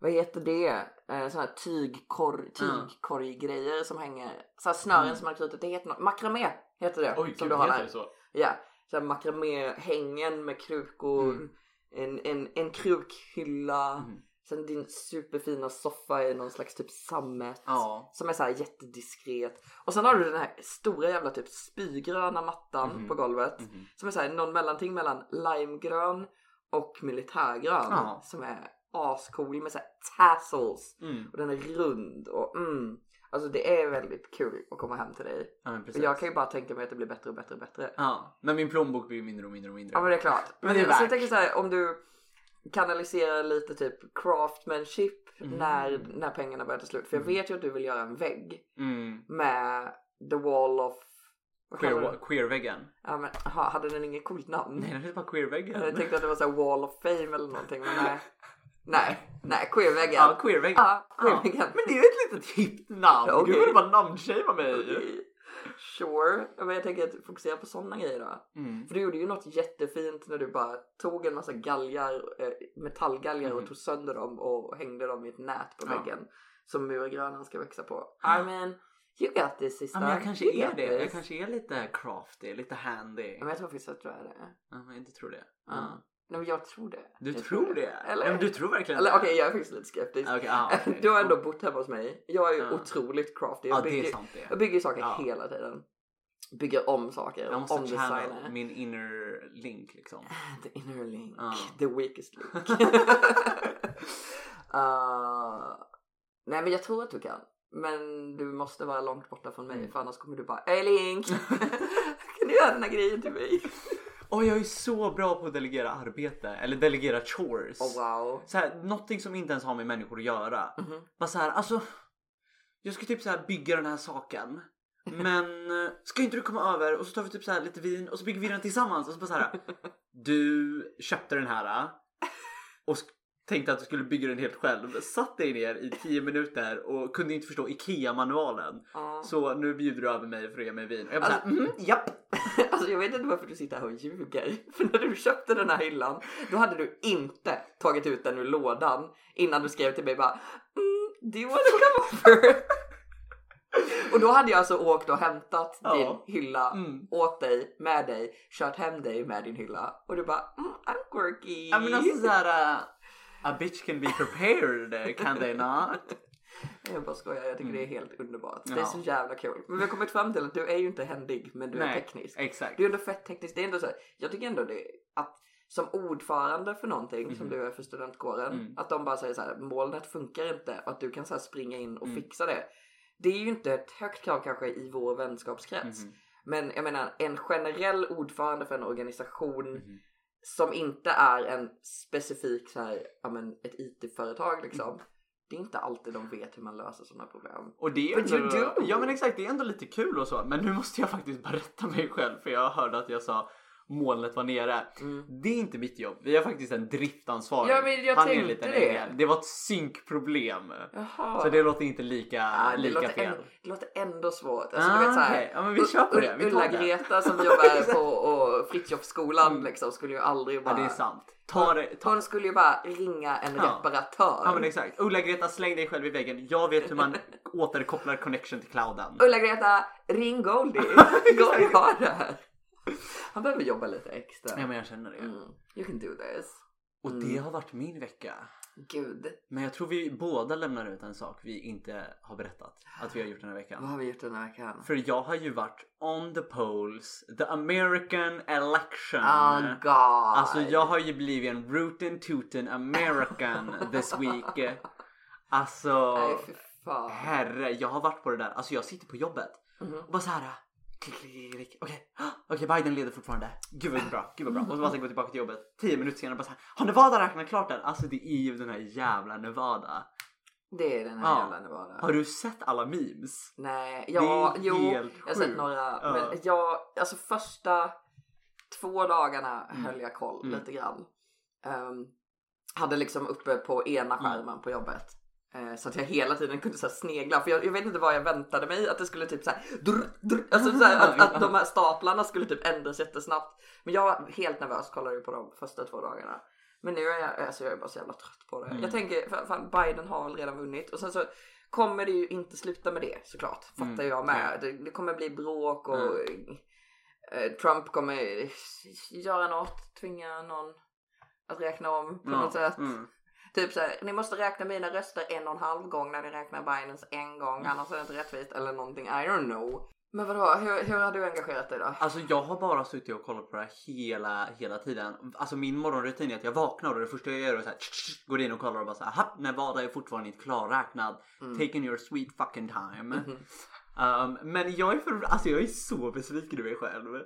vad heter det? Eh, såna här tygkorg, tygkorggrejer som hänger. Så här snören Mm. som man knutit. Det heter något. Makramé heter det. Oj som gud du har heter där. det så? Ja, så här makramé-hängen med krukor, Mm. en, en, en krukhylla, Mm. sen din superfina soffa i någon slags typ sammet. Ja. Som är så här jättediskret. Och sen har du den här stora jävla typ spygröna mattan Mhm. på golvet. Mhm. Som är så här någon mellanting mellan limegrön och militärgrön. Ja. Som är ascool med så här tassels. Mm. Och den är rund och mm. Alltså det är väldigt kul att komma hem till dig. Ja men Och precis. jag kan ju bara tänka mig att det blir bättre och bättre och bättre. Ja, men min plånbok blir mindre och mindre och mindre. Ja men det är klart. Men det är så värt. jag tänker så här, om du kanaliserar lite typ craftmanship Mm. när, när pengarna börjar ta slut. För jag Mm. vet ju att du vill göra en vägg Mm. med the wall of... Queer, queerväggen. Ja, men, aha, hade den inget coolt namn? Nej den heter bara queerväggen. Jag tänkte att det var så här wall of fame eller någonting men nej. Nej, nej queerväggen. Ja queerväggen. Ja, queerväggen. Men det är ju ett litet hippt namn. Vad du bara namnshamea mig. Okej. Sure, Ja, men jag tänker att fokusera på sådana grejer då. Mm. För du gjorde ju något jättefint när du bara tog en massa galgar, eh, metallgalgar Mhm. och tog sönder dem och hängde dem i ett nät på Ja. väggen. Som murgrönan ska växa på. Ja. I mean, You got this sister. Ja, men jag kanske You är det. Jag this. kanske är lite crafty, lite handy. Men jag tror faktiskt att du är det. Ja, men jag tror det. Ja. Nej men jag tror det. Du jag tror det? Eller? Ja, men du tror verkligen Eller det? okej jag är faktiskt lite skeptisk. Okej, ja, okej. Du har ändå bott hemma hos mig. Jag är ju Ja. otroligt crafty. Ja, Jag det är bygger, sant det. jag bygger saker hela tiden. Bygger om saker. Jag måste channel omdesignar. min inner link liksom. The inner link. The weakest link. uh, nej men jag tror att du kan. Men du måste vara långt borta från mig Mm. för annars kommer du bara Hej Link! kan du göra den här grejen till mig? Och jag är så bra på att delegera arbete eller delegera chores. Oh wow. Så här, någonting som inte ens har med människor att göra. Mhm. Bara så här, alltså. Jag ska typ så här bygga den här saken. Men eh, ska inte du komma över och så tar vi typ så här lite vin och så bygger vi den tillsammans och så bara så här. Du köpte den här eh, och tänkte att du skulle bygga den helt själv. Satt dig ner i 10 minuter och kunde inte förstå IKEA manualen. Ja. Så nu bjuder du över mig för att ge mig vin. Och jag bara Alltså, mhm, japp. Alltså jag vet inte varför du sitter här och ljuger. För när du köpte den här hyllan då hade du inte tagit ut den ur lådan innan du skrev till mig bara mm, Do you wanna come over? och då hade jag alltså åkt och hämtat Ja. din hylla Mm. åt dig, med dig, kört hem dig med din hylla och du bara mm, I'm quirky. Ja men alltså såhär. Uh, a bitch can be prepared, can they not? Jag bara skojar, jag tycker det är helt underbart. Det är Ja. så jävla kul. Men vi har kommit fram till att du är ju inte händig men du är Nej, teknisk. Exakt. Du är ändå fett teknisk. Det är ändå så här, jag tycker ändå det att som ordförande för någonting som Mhm. du är för studentkåren, Mm. att de bara säger så här, molnet funkar inte och att du kan så springa in och Mm. fixa det. Det är ju inte ett högt krav kanske i vår vänskapskrets. Mhm. Men jag menar en generell ordförande för en organisation Mhm. Som inte är en specifik så här, ja men ett IT-företag liksom. Mm. Det är inte alltid de vet hur man löser sådana problem. Och det är ändå. Ja men exakt, det är ändå lite kul och så. Men nu måste jag faktiskt bara rätta mig själv för jag hörde att jag sa molnet var nere. Mm. Det är inte mitt jobb. Vi har faktiskt en driftansvarig. Ja, men jag Han är en tänkte liten det. ängel. Det var ett synkproblem. Jaha. Så det låter inte lika, Ja, lika låter fel. ändå, det låter ändå svårt. Alltså, Ah, du vet, så här, okej. Ja men vi kör på det. Vi. Ulla-Greta som jobbar på och Frithiofsskolan Mm. liksom skulle ju aldrig Ja bara... det är sant. Ta det. Ta... Hon skulle ju bara ringa en Ja. reparatör. Ja men exakt. Ulla-Greta släng dig själv i väggen. Jag vet hur man återkopplar connection till clouden. Ulla-Greta, ring Goldie. Goldie har det här. Han behöver jobba lite extra. Ja men jag känner det. Mm. You can do this. Och Mm. det har varit min vecka. Gud, Men jag tror vi båda lämnar ut en sak vi inte har berättat att vi har gjort den här vad veckan. har vi gjort den här veckan? För jag har ju varit on the polls, the American election. Oh god. Alltså jag har ju blivit en rootin' tootin' American this week. Alltså Nej fy fan. herre, jag har varit på det där. Alltså jag sitter på jobbet Mhm. och bara så här. Okej, okej Biden leder fortfarande. Gud vad bra, gud vad bra. Och så bara så gå tillbaka till jobbet. Tio minuter senare bara så här. Har Nevada räknat klart den? Alltså det är ju den här jävla Nevada. Det är den här Ja. jävla Nevada. Har du sett alla memes? Nej, ja, jo, jag har sett några. Ja. Men jag, alltså första två dagarna Mm. höll jag koll Mm. lite grann. Ehm, hade liksom uppe på ena Mm. skärmen på jobbet. Eh, så att jag hela tiden kunde så snegla för jag, jag vet inte vad jag väntade mig att det skulle typ så här, drr, drr, alltså så här, att, att de här staplarna skulle typ ändras jättesnabbt. Men jag var helt nervös kollade på de första två dagarna. Men nu är jag, alltså jag är bara så jävla trött på det. Mm. Jag tänker, fan, Biden har väl redan vunnit och sen så kommer det ju inte sluta med det såklart. Fattar Mm, jag med. Det, det kommer bli bråk och eh, Trump kommer göra något, tvinga någon att räkna om på något sätt. Mm. Typ såhär, ni måste räkna mina röster en och en halv gång när ni räknar Bidens en gång, annars är det inte rättvist eller någonting. I don't know. Men vadå, hur, hur har du engagerat dig då? Alltså jag har bara suttit och kollat på det här hela, hela tiden. Alltså min morgonrutin är att jag vaknar och det första jag gör är så här, tsch, går in och kollar och bara så här, "Happ, Nevada är fortfarande inte klarräknad. Mm. Taking your sweet fucking time. Mhm. Um, men jag är, för, alltså jag är så besviken i mig själv.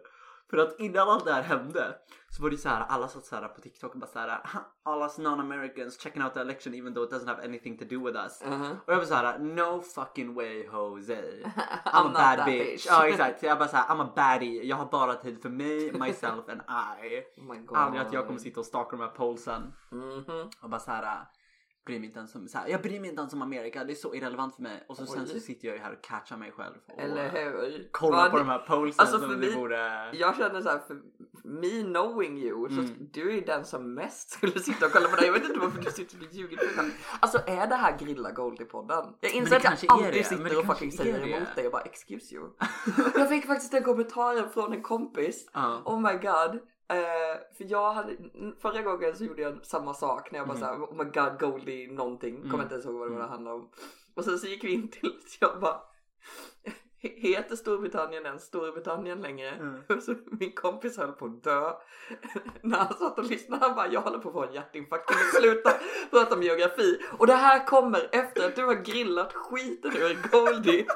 För att innan allt det här hände så var det så här, alla satt så här på TikTok och bara så här, "Ha, all us non-Americans checking out the election even though it doesn't have anything to do with us. Mhm. Och jag var så här, no fucking way Jose. I'm, I'm a bad bitch. bitch. Ja exakt, så jag bara så här, I'm a baddie. Jag har bara tid för mig, myself and I. Oh my god. Aldrig att jag kommer sitta och stalka de här polsen Mhm. och bara så här. Bryr mig inte ens om, så här, jag bryr mig inte ens om Amerika, det är så irrelevant för mig. Och så sen så sitter jag ju här och catchar mig själv. Och, Eller eh, hur? Kollar Vad på det- de här polsen Alltså, som vi borde... Jag känner så här, för me knowing you, så Mm. du är ju den som mest skulle sitta och kolla på dig. Jag vet inte varför du sitter och ljuger. Alltså är det här Grilla Goldie-podden? Jag inser det att jag alltid det, sitter det och fucking säger det. emot dig och bara excuse you. jag fick faktiskt den kommentaren från en kompis. Ja. Oh my god. Eh, för jag hade, förra gången så gjorde jag samma sak när jag bara Mm. såhär, oh my god Goldie någonting, Mm. kommer inte ens ihåg vad det Mm. handlade om. Och sen så gick vi in till, jag bara, heter Storbritannien ens Storbritannien längre? Mm. Så min kompis höll på att dö. När han satt och lyssnade, han bara, jag håller på att få en hjärtinfarkt, kan du sluta prata om geografi? Och det här kommer efter att du har grillat skiten ur Goldie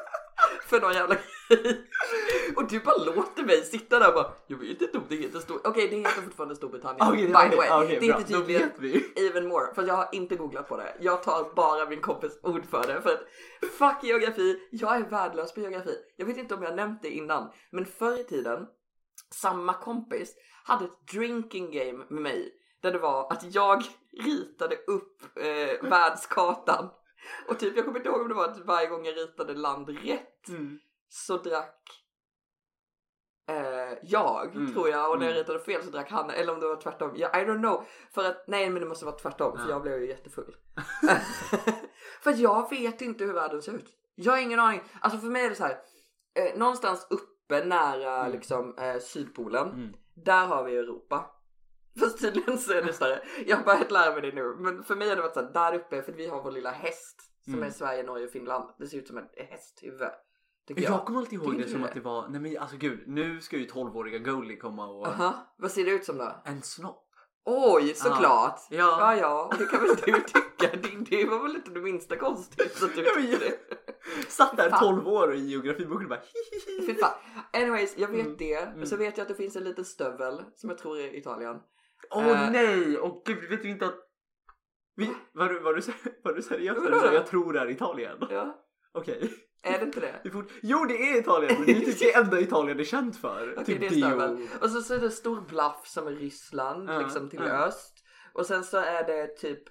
för någon jävla grej. Och du bara låter mig sitta där och bara, jag vet inte om det heter Stor... Okej, det heter fortfarande Storbritannien. Okej, by the way. okej, det heter tydligen even more. För jag har inte googlat på det. Jag tar bara min kompis ord för det. För att fuck geografi, jag är värdelös på geografi. Jag vet inte om jag har nämnt det innan. Men förr i tiden, samma kompis hade ett drinking game med mig. Där det var att jag ritade upp eh, världskartan. Och typ, jag kommer inte ihåg om det var att varje gång jag ritade land rätt Mm. Så drack eh, jag, Mm. tror jag. Och när jag Mm. ritade fel så drack han. Eller om det var tvärtom. Ja, I don't know. För att, nej men det måste vara tvärtom. För Ja. jag blev ju jättefull. för jag vet inte hur världen ser ut. Jag har ingen aning. Alltså för mig är det så här. Eh, någonstans uppe nära Mm. liksom eh, Sydpolen. Mm. Där har vi Europa. Fast tydligen så är det så här, jag har börjat lära mig det nu. Men för mig har det varit så här, där uppe för vi har vår lilla häst. Som Mm. är Sverige, Norge och Finland. Det ser ut som en hästhuvud. Jag, jag. kommer alltid ihåg det du som det? att det var, nej men alltså gud, nu ska ju 12-åriga Goldie komma och... Aha, vad ser det ut som då? En snopp. Oj, såklart! Ja. Ja, ja, och det kan väl du tycka. Det, det var väl inte det minsta konstigt att du tyckte det. Satt där Fan. 12 år och i geografiboken och bara Fy fan. Anyways, jag vet Mm, det. mm. Så vet jag att det finns en liten stövel som jag tror är Italien. Åh Eh. nej! Och gud, vet du inte att... Vi, var, du, var, du, var du seriös? när du Jag tror det är Italien. Ja, Okej. Är det inte det? Det fort... Jo det är Italien men det är typ det enda Italien är känt för. Okej, typ det Dio. stövel. Och så, så är det stor bluff som är Ryssland, Ja, liksom till ja. öst. Och sen så är det typ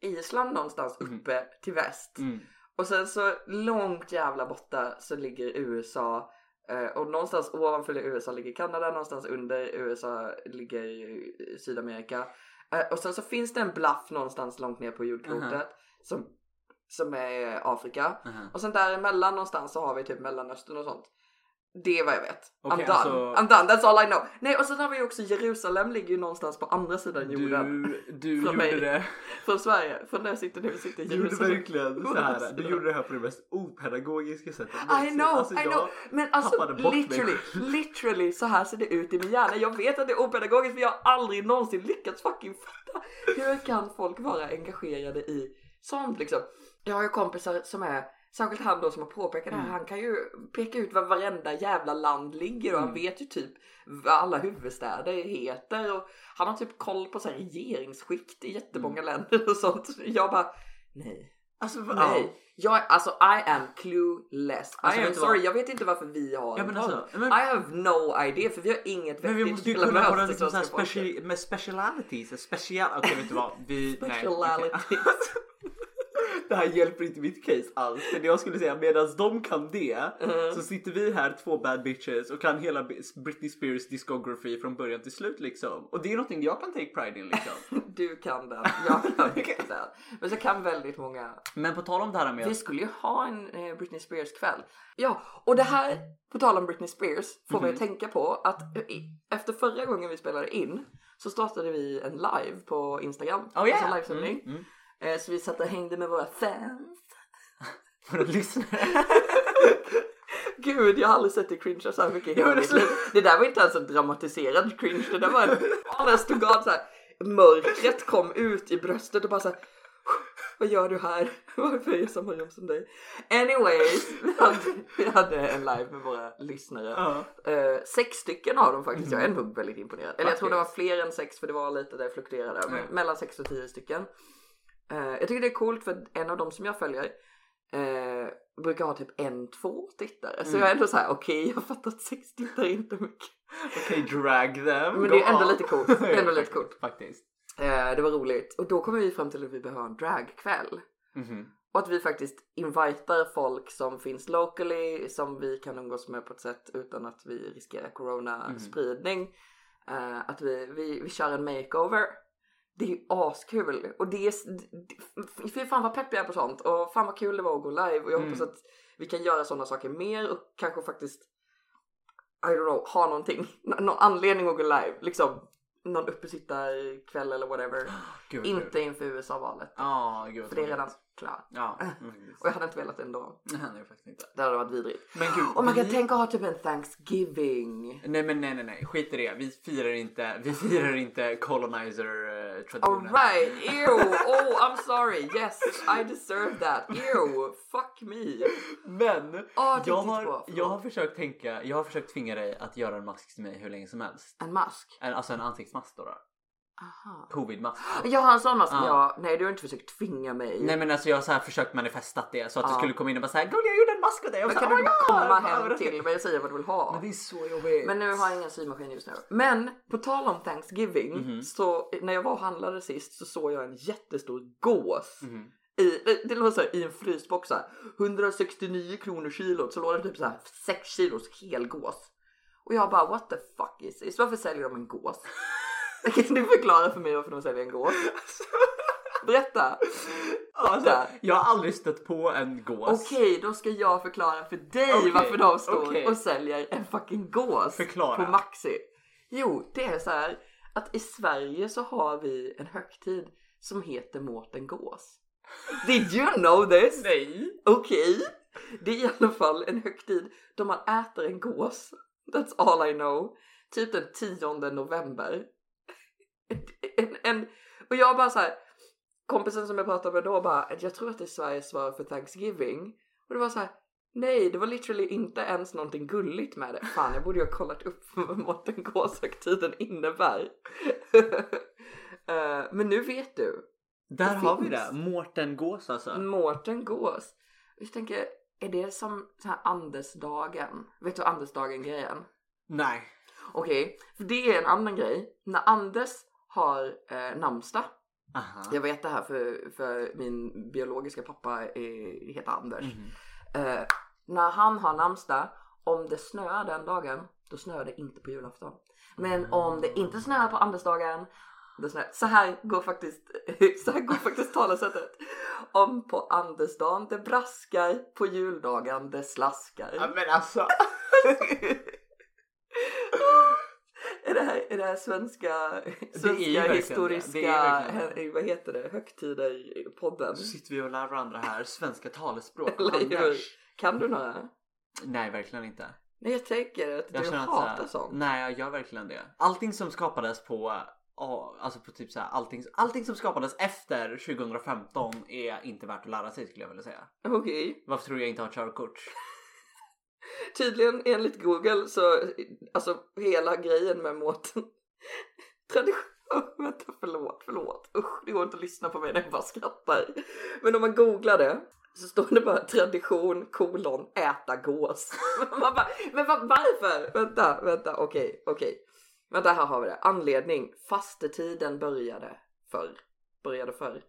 Island någonstans Mhm. uppe till väst. Mm. Och sen så långt jävla borta så ligger USA eh, och någonstans ovanför USA ligger Kanada, någonstans under USA ligger eh, Sydamerika. Eh, och sen så finns det en bluff någonstans långt ner på jordklotet Mhm. som, som är Afrika. Aha. Och sen däremellan någonstans så har vi typ Mellanöstern och sånt. Det är vad jag vet. I'm Okej, done. alltså- I'm done, that's all I know. Nej och sen har vi också Jerusalem ligger ju någonstans på andra sidan jorden. Du, du Från gjorde mig. det. Från Sverige, från där jag sitter nu sitter Du gjorde Jerusalem. verkligen så här. Du gjorde det här på det mest opedagogiska sättet. I know, Alltså, I know. Men alltså literally, literally så här ser det ut i min hjärna. Jag vet att det är opedagogiskt för jag har aldrig någonsin lyckats fucking fatta. Hur kan folk vara engagerade i sånt liksom? Jag har ju kompisar som är Särskilt han då som har påpekat det här, Mm. han kan ju peka ut var varenda jävla land ligger och han Mm. vet ju typ vad alla huvudstäder heter och han har typ koll på så här regeringsskikt i jättemånga länder och sånt. Jag bara, nej. Alltså, Nej, jag, alltså I am clueless. Alltså, I am du vad? sorry, jag vet inte varför vi har Ja, en men alltså, men- I have no idea för vi har inget Men vi måste ju kunna vara liksom folket. speci- med specialities. Special... Okej vet du vad? Vi... nej, okej. Det här hjälper inte mitt case alls. Men jag skulle säga medan de kan det Mm. så sitter vi här två bad bitches och kan hela Britney Spears discography från början till slut liksom. Och det är någonting jag kan take pride in liksom. Du kan den, jag kan inte den. Men så kan väldigt många. Men på tal om det här med Vi skulle ju ha en eh, Britney Spears kväll. Ja, och det här, på tal om Britney Spears, får mig att tänka på att efter förra gången vi spelade in så startade vi en live på Instagram. Oh yeah! Alltså livesändning. Mm, mm. Eh, Så vi satt och hängde med våra fans. För att lyssna. Gud, jag har aldrig sett dig cringea så här mycket i hela mitt det- liv. Det där var inte ens en dramatiserad cringe. Det där var en honest to god så här. Mörkret kom ut i bröstet och bara så här. Vad gör du här? Varför är jag i samma rum som dig? Anyways, vi hade, vi hade en live med våra lyssnare. Ja. Eh, sex stycken av dem faktiskt. Jag är ändå väldigt imponerad. Eller jag tror det var fler än sex för det var lite där det fluktuerade. Mm. mellan sex och tio stycken. Eh, jag tycker det är coolt för en av dem som jag följer eh, brukar ha typ en, två tittare. Så Mm. jag är ändå så här: okej jag fattar att sex tittare är inte mycket. Okej, drag them. Men det är ändå on. lite coolt. Det är ändå lite coolt. Faktiskt. Eh, det var roligt. Och då kom vi fram till att vi behöver en dragkväll. Mhm. Och att vi faktiskt invitar folk som finns locally, som vi kan umgås med på ett sätt utan att vi riskerar coronaspridning. Eh, att vi, vi, vi kör en makeover. Det är ju askul. Och det är, fy fan vad pepp jag är på sånt. Och fan vad kul det var att gå live. Och jag Mm. hoppas att vi kan göra sådana saker mer och kanske faktiskt I don't know, ha någonting, någon anledning att gå live. Liksom någon uppesittarkväll eller whatever. Vad Inte inför USA-valet. Vad För det är redan klart. Ja. Och jag hade inte velat ändå. Nej, nej, faktiskt inte. Det hade varit vidrigt. Men gud, Och man kan vi- tänka ha typ en Thanksgiving. Nej men nej nej nej, skit i det. Vi firar inte, vi firar inte colonizer-traditionen. Alright, ew, oh I'm sorry, yes I deserve that, ew, fuck me. Men tänkte jag, har, på, jag har försökt tänka, jag har försökt tvinga dig att göra en mask till mig hur länge som helst. En mask? En, alltså en ansiktsmask då. då. Aha. Covid-mask. Jag har en sån mask, Ja. ja. Nej du har inte försökt tvinga mig. Nej men alltså jag har så här försökt manifestat det så att du Ja. skulle komma in och bara säga Gulli jag gjorde en mask åt dig. Men kan "Oh du bara God!" komma hem till mig och säga vad du vill ha? Men det är så jobbigt. Men nu har jag ingen symaskin just nu. Men på tal om Thanksgiving Mhm. så när jag var och handlade sist så såg jag en jättestor gås. Mhm. I, det- det låg så här, i en frysbox så här, 169 kronor kilot så låg det typ så här 6 kilos helgås. Och jag bara what the fuck is this? Varför säljer de en gås? kan du förklara för mig varför de säljer en gås? Berätta! Alltså, jag har aldrig stött på en gås. Okej, då ska jag förklara för dig Okej, varför de står okej. och säljer en fucking gås Förklara. på Maxi. Jo, det är så här att i Sverige så har vi en högtid som heter Mårten Gås. Did you know this? Nej. Okej, det är i alla fall en högtid då man äter en gås. That's all I know. Typ den 10 november. En, en, och jag bara så här, kompisen som jag pratade med då bara, jag tror att det är Sveriges svar för Thanksgiving. Och det var så här, nej det var literally inte ens någonting gulligt med det. Fan jag borde ju ha kollat upp vad Mårten Gås-högtiden innebär. Eh, men nu vet du. Där Det har vi finns. det. Mårten Gås alltså. Mårten Gås. Jag tänker, är det som så här Andersdagen? Vet du Andersdagen grejen? Nej. Okej, för det är en annan grej. När Anders har eh, namnsdag. Jag vet det här för, för min biologiska pappa är, heter Anders. Mhm. Eh, när han har namnsdag, om det snöar den dagen, då snöar det inte på julafton. Men om det inte snöar på Andersdagen, snöar. Så här går faktiskt, så här går faktiskt talesättet. Om på Andersdagen det braskar, på juldagen det slaskar. Ja, men alltså. Är det här, är det här svenska, svenska det. historiska, vad heter det, högtider i podden? Så sitter vi och lär varandra här svenska talespråk. Anders. Kan du några? Nej, verkligen inte. Nej jag tänker att Jag du hatar så här, sånt. Nej, jag gör verkligen det. Allting som skapades på alltså på typ så här, allting, allting som skapades efter 2015 är inte värt att lära sig skulle jag vilja säga. Okej. Varför tror jag inte har körkort? Tydligen enligt Google så, alltså hela grejen med Mårten. Tradition. Vänta förlåt, förlåt. Usch, det går inte att lyssna på mig när jag bara skrattar. Men om man googlar det så står det bara tradition kolon äta gås. Man bara, men va, varför? Vänta, vänta, okej, okej. Vänta, här har vi det. Anledning. Fastetiden började förr. Började förr.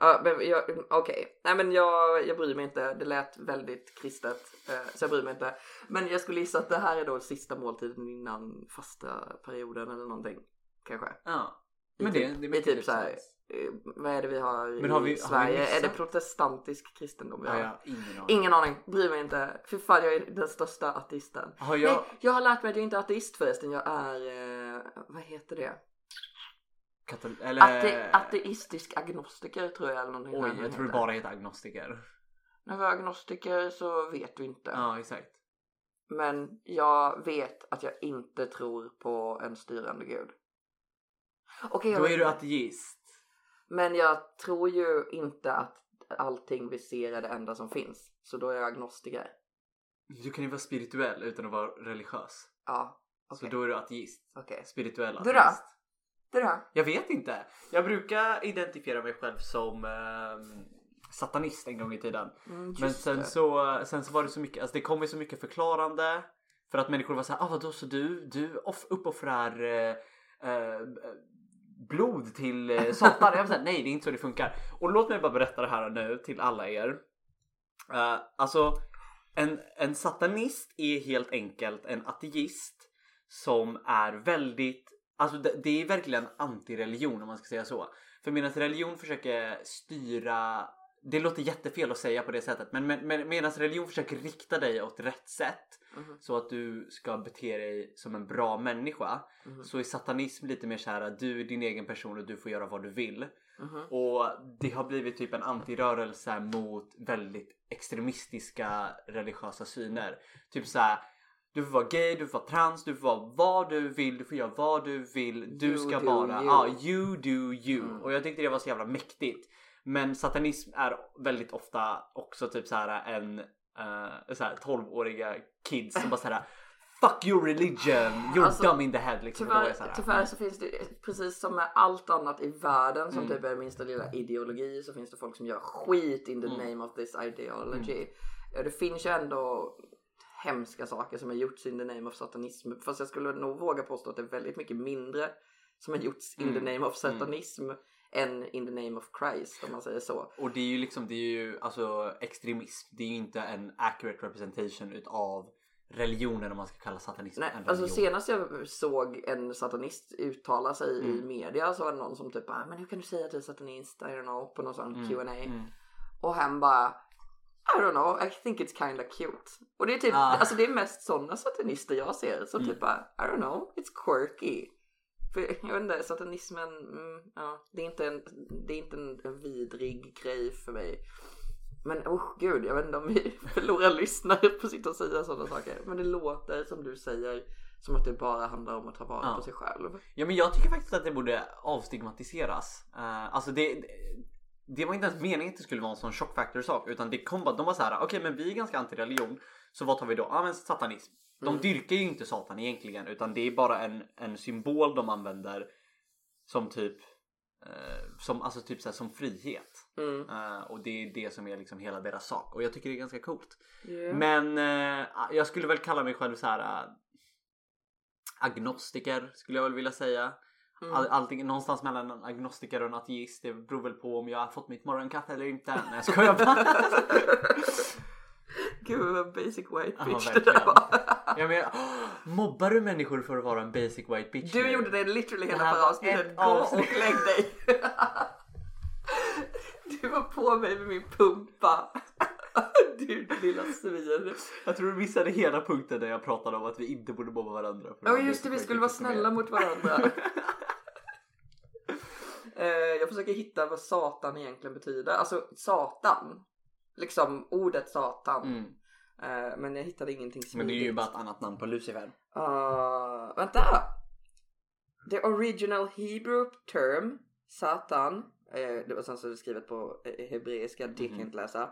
Ja, men jag, okej. Nej men jag, jag bryr mig inte. Det lät väldigt kristet. Eh, så jag bryr mig inte. Men jag skulle gissa att det här är då sista måltiden innan fasta perioden eller någonting. Kanske. Ja. Men typ, det, det i makes typ typ så här, eh, vad är det vi har har vi- har i Sverige? är det protestantisk kristendom vi har? Ja, har ingen aning. Ingen aning, bryr mig inte. Fy fan jag är den största ateisten. Har jag... Nej, jag har lärt mig att jag inte är ateist förresten. Jag är, eh, vad heter det? Katol- eller... Ate, ateistisk agnostiker tror jag eller någonting Oj, jag tror det bara heter agnostiker. När vi är agnostiker så vet du inte. Ja, exakt. Men jag vet att jag inte tror på en styrande gud. Jag Då är du ateist. Men jag tror ju inte att allting vi ser är det enda som finns. Så då är jag agnostiker. Du kan ju vara spirituell utan att vara religiös. Ja, Så okej. då är du ateist. Okej. Spirituell Du då? Ateist. Det. Jag vet inte. Jag brukar identifiera mig själv som ehm, satanist en gång i tiden. Mm, Men sen det. så, sen så var det så mycket, alltså det kom ju så mycket förklarande. För att människor var såhär, ah vadå så du, du off, uppoffrar eh, eh, blod till eh, satan. Jag var såhär, nej det är inte så det funkar. Och låt mig bara berätta det här nu till alla er. Uh, alltså en, en satanist är helt enkelt en ateist som är väldigt, alltså det, det är verkligen antireligion om man ska säga så. För medan religion försöker styra det låter jättefel att säga på det sättet men, men medan religion försöker rikta dig åt rätt sätt Mhm. så att du ska bete dig som en bra människa Mhm. så är satanism lite mer såhär att du är din egen person och du får göra vad du vill. Mhm. Och det har blivit typ en antirörelse mot väldigt extremistiska religiösa syner. Typ såhär du får vara gay, du får vara trans, du får vara vad du vill, du får göra vad du vill. Du You ska bara, you. ja you do you. Mm. Och jag tyckte det var så jävla mäktigt. Men satanism är väldigt ofta också typ så här en uh, så här 12-åriga kids som bara såhär Fuck your religion, you're Alltså, dumb in the head liksom. Tyvärr, så här, tyvärr så finns det precis som med allt annat i världen som Mm. typ är minsta lilla ideologi så finns det folk som gör skit in the Mm. name of this ideology. Ja, Det finns ju ändå hemska saker som har gjorts in the name of satanism. Fast jag skulle nog våga påstå att det är väldigt mycket mindre som har gjorts in the Mm. name of satanism än in the name of Christ om man säger så. Och det är ju liksom, det är ju alltså extremism. Det är ju inte en accurate representation utav religionen om man ska kalla satanism Nej, en alltså senast jag såg en satanist uttala sig i Mm. media så var det någon som typ bara, men hur kan du säga att du är satanist? I don't know, på någon sån Mm, Q&A mm. Och han bara, I don't know, I think it's kinda cute. Och det är typ, Ah. alltså det är mest sådana satanister jag ser som Mm. typ bara, I don't know, it's quirky. För jag vet inte, satanismen, mm, ja, det är inte en, det är inte en, en vidrig grej för mig. Men oh gud, jag vet inte om vi förlorar lyssnare på att sitta och säga sådana saker. Men det låter som du säger som att det bara handlar om att ta vara Ja. på sig själv. Ja men jag tycker faktiskt att det borde avstigmatiseras. Uh, alltså det, det var inte ens meningen att det skulle vara en sån shock factor sak utan det kom bara, de var så här: okej men vi är ganska anti-religion så vad tar vi då? Ja men satanism. De Mm. dyrkar ju inte satan egentligen utan det är bara en, en symbol de använder som typ eh, som, alltså typ så här, som frihet. Mm. Eh, och det är det som är liksom hela deras sak och jag tycker det är ganska coolt. Yeah. Men eh, jag skulle väl kalla mig själv så här äh, agnostiker skulle jag väl vilja säga. Mm. All, allting, någonstans mellan en agnostiker och en ateist. Det beror väl på om jag har fått mitt morgonkaffe eller inte. Nej jag skojar bara. Gud vad basic white bitch det där var. jag menar, mobbar du människor för att vara en basic white bitch? Du nu? gjorde det literally hela förra avsnittet. Gå avsnitt. och lägg dig. Du var på mig med min pumpa. Du lilla svin. Jag tror du missade hela punkten där jag pratade om att vi inte borde mobba varandra. Ja just det, vi skulle vara snälla som mot varandra. Eh, Jag försöker hitta vad satan egentligen betyder. Alltså satan. Liksom ordet satan. är. Mm. Eh, Men jag hittade ingenting smidigt. Men det är ju bara ett annat namn på Lucifer. Uh, vänta! The original Hebrew term, Satan, eh, det var sen så skrivet på eh, hebreiska, det kan jag inte läsa,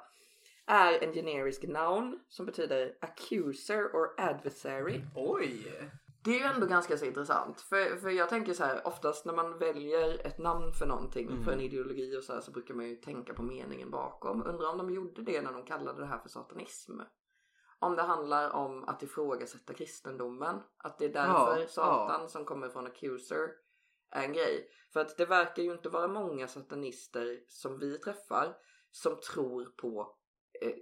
är en generisk noun som betyder accuser or adversary. Oj! Det är ju ändå ganska så intressant. För, för jag tänker så här, oftast när man väljer ett namn för någonting, Mm. för en ideologi och så här, så brukar man ju tänka på meningen bakom. Undrar om de gjorde det när de kallade det här för satanism. Om det handlar om att ifrågasätta kristendomen. Att det är därför Ja, satan som kommer från accuser är en grej. För att det verkar ju inte vara många satanister som vi träffar som tror på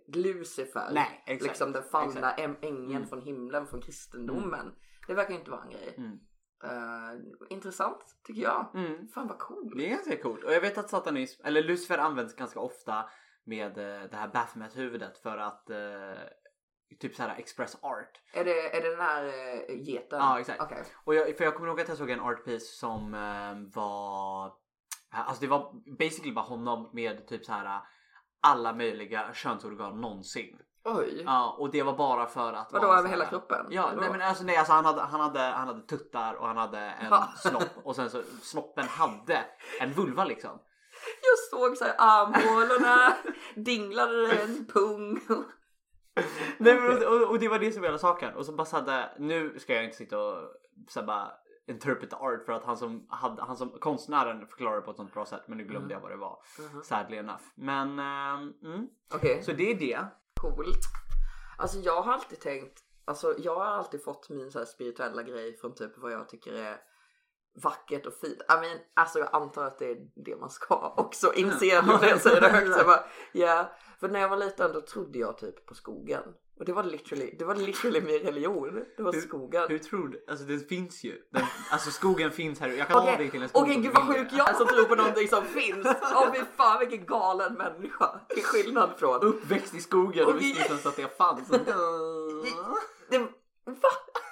Lucifer. Nej, exakt. Liksom den fallna Exakt. äm- ängeln Mm. från himlen, från kristendomen. Det verkar inte vara en grej. Mm. Eh, intressant tycker jag. Mm. Fan vad cool. Det är ganska coolt. Och jag vet att satanism, eller Lucifer används ganska ofta med eh, det här Baphomet-huvudet för att eh, typ såhär express art. Är, det, är det den här uh, geten? Ja, exakt. Okej. Och jag, för jag kommer ihåg att jag såg en art piece som eh, var Alltså det var basically bara honom med typ så här alla möjliga könsorgan någonsin. Oj. Ja, och det var bara för att Vadå över så här- hela kroppen? Ja, nej men alltså nej, alltså han hade, han hade, han hade tuttar och han hade en Va? snopp och sen så snoppen hade en vulva liksom. Jag såg såhär armhålorna, dinglade en pung. Nej, men, och, och, det var det som var hela saken. Och så bara så hade, nu ska jag inte sitta och så här, bara interpret the art för att han som, hade, han som konstnären förklarade på ett sånt bra sätt men nu glömde jag vad det var. Mhm. Sadly enough. Men ehm, mm. Okej, så det är det. coolt. Alltså jag har alltid tänkt, alltså jag har alltid fått min så spirituella grej från typ vad jag tycker är vackert och fint. I mean, alltså jag antar att det är det man ska också inse nu när jag säger det högt. Så jag bara, ja. För när jag var liten då trodde jag typ på skogen. Och det var literally, det var literally min religion. Det var Hur- skogen. Hur tror du? Alltså det finns ju. Den, alltså skogen finns här. Jag kan ta dig till en skog. Okej om gud vad sjuk det. jag är som tror på någonting som finns. Åh fy fan vilken galen människa. Till skillnad från. Uppväxt i skogen och Okej. visste inte ens att det fanns. Det, va?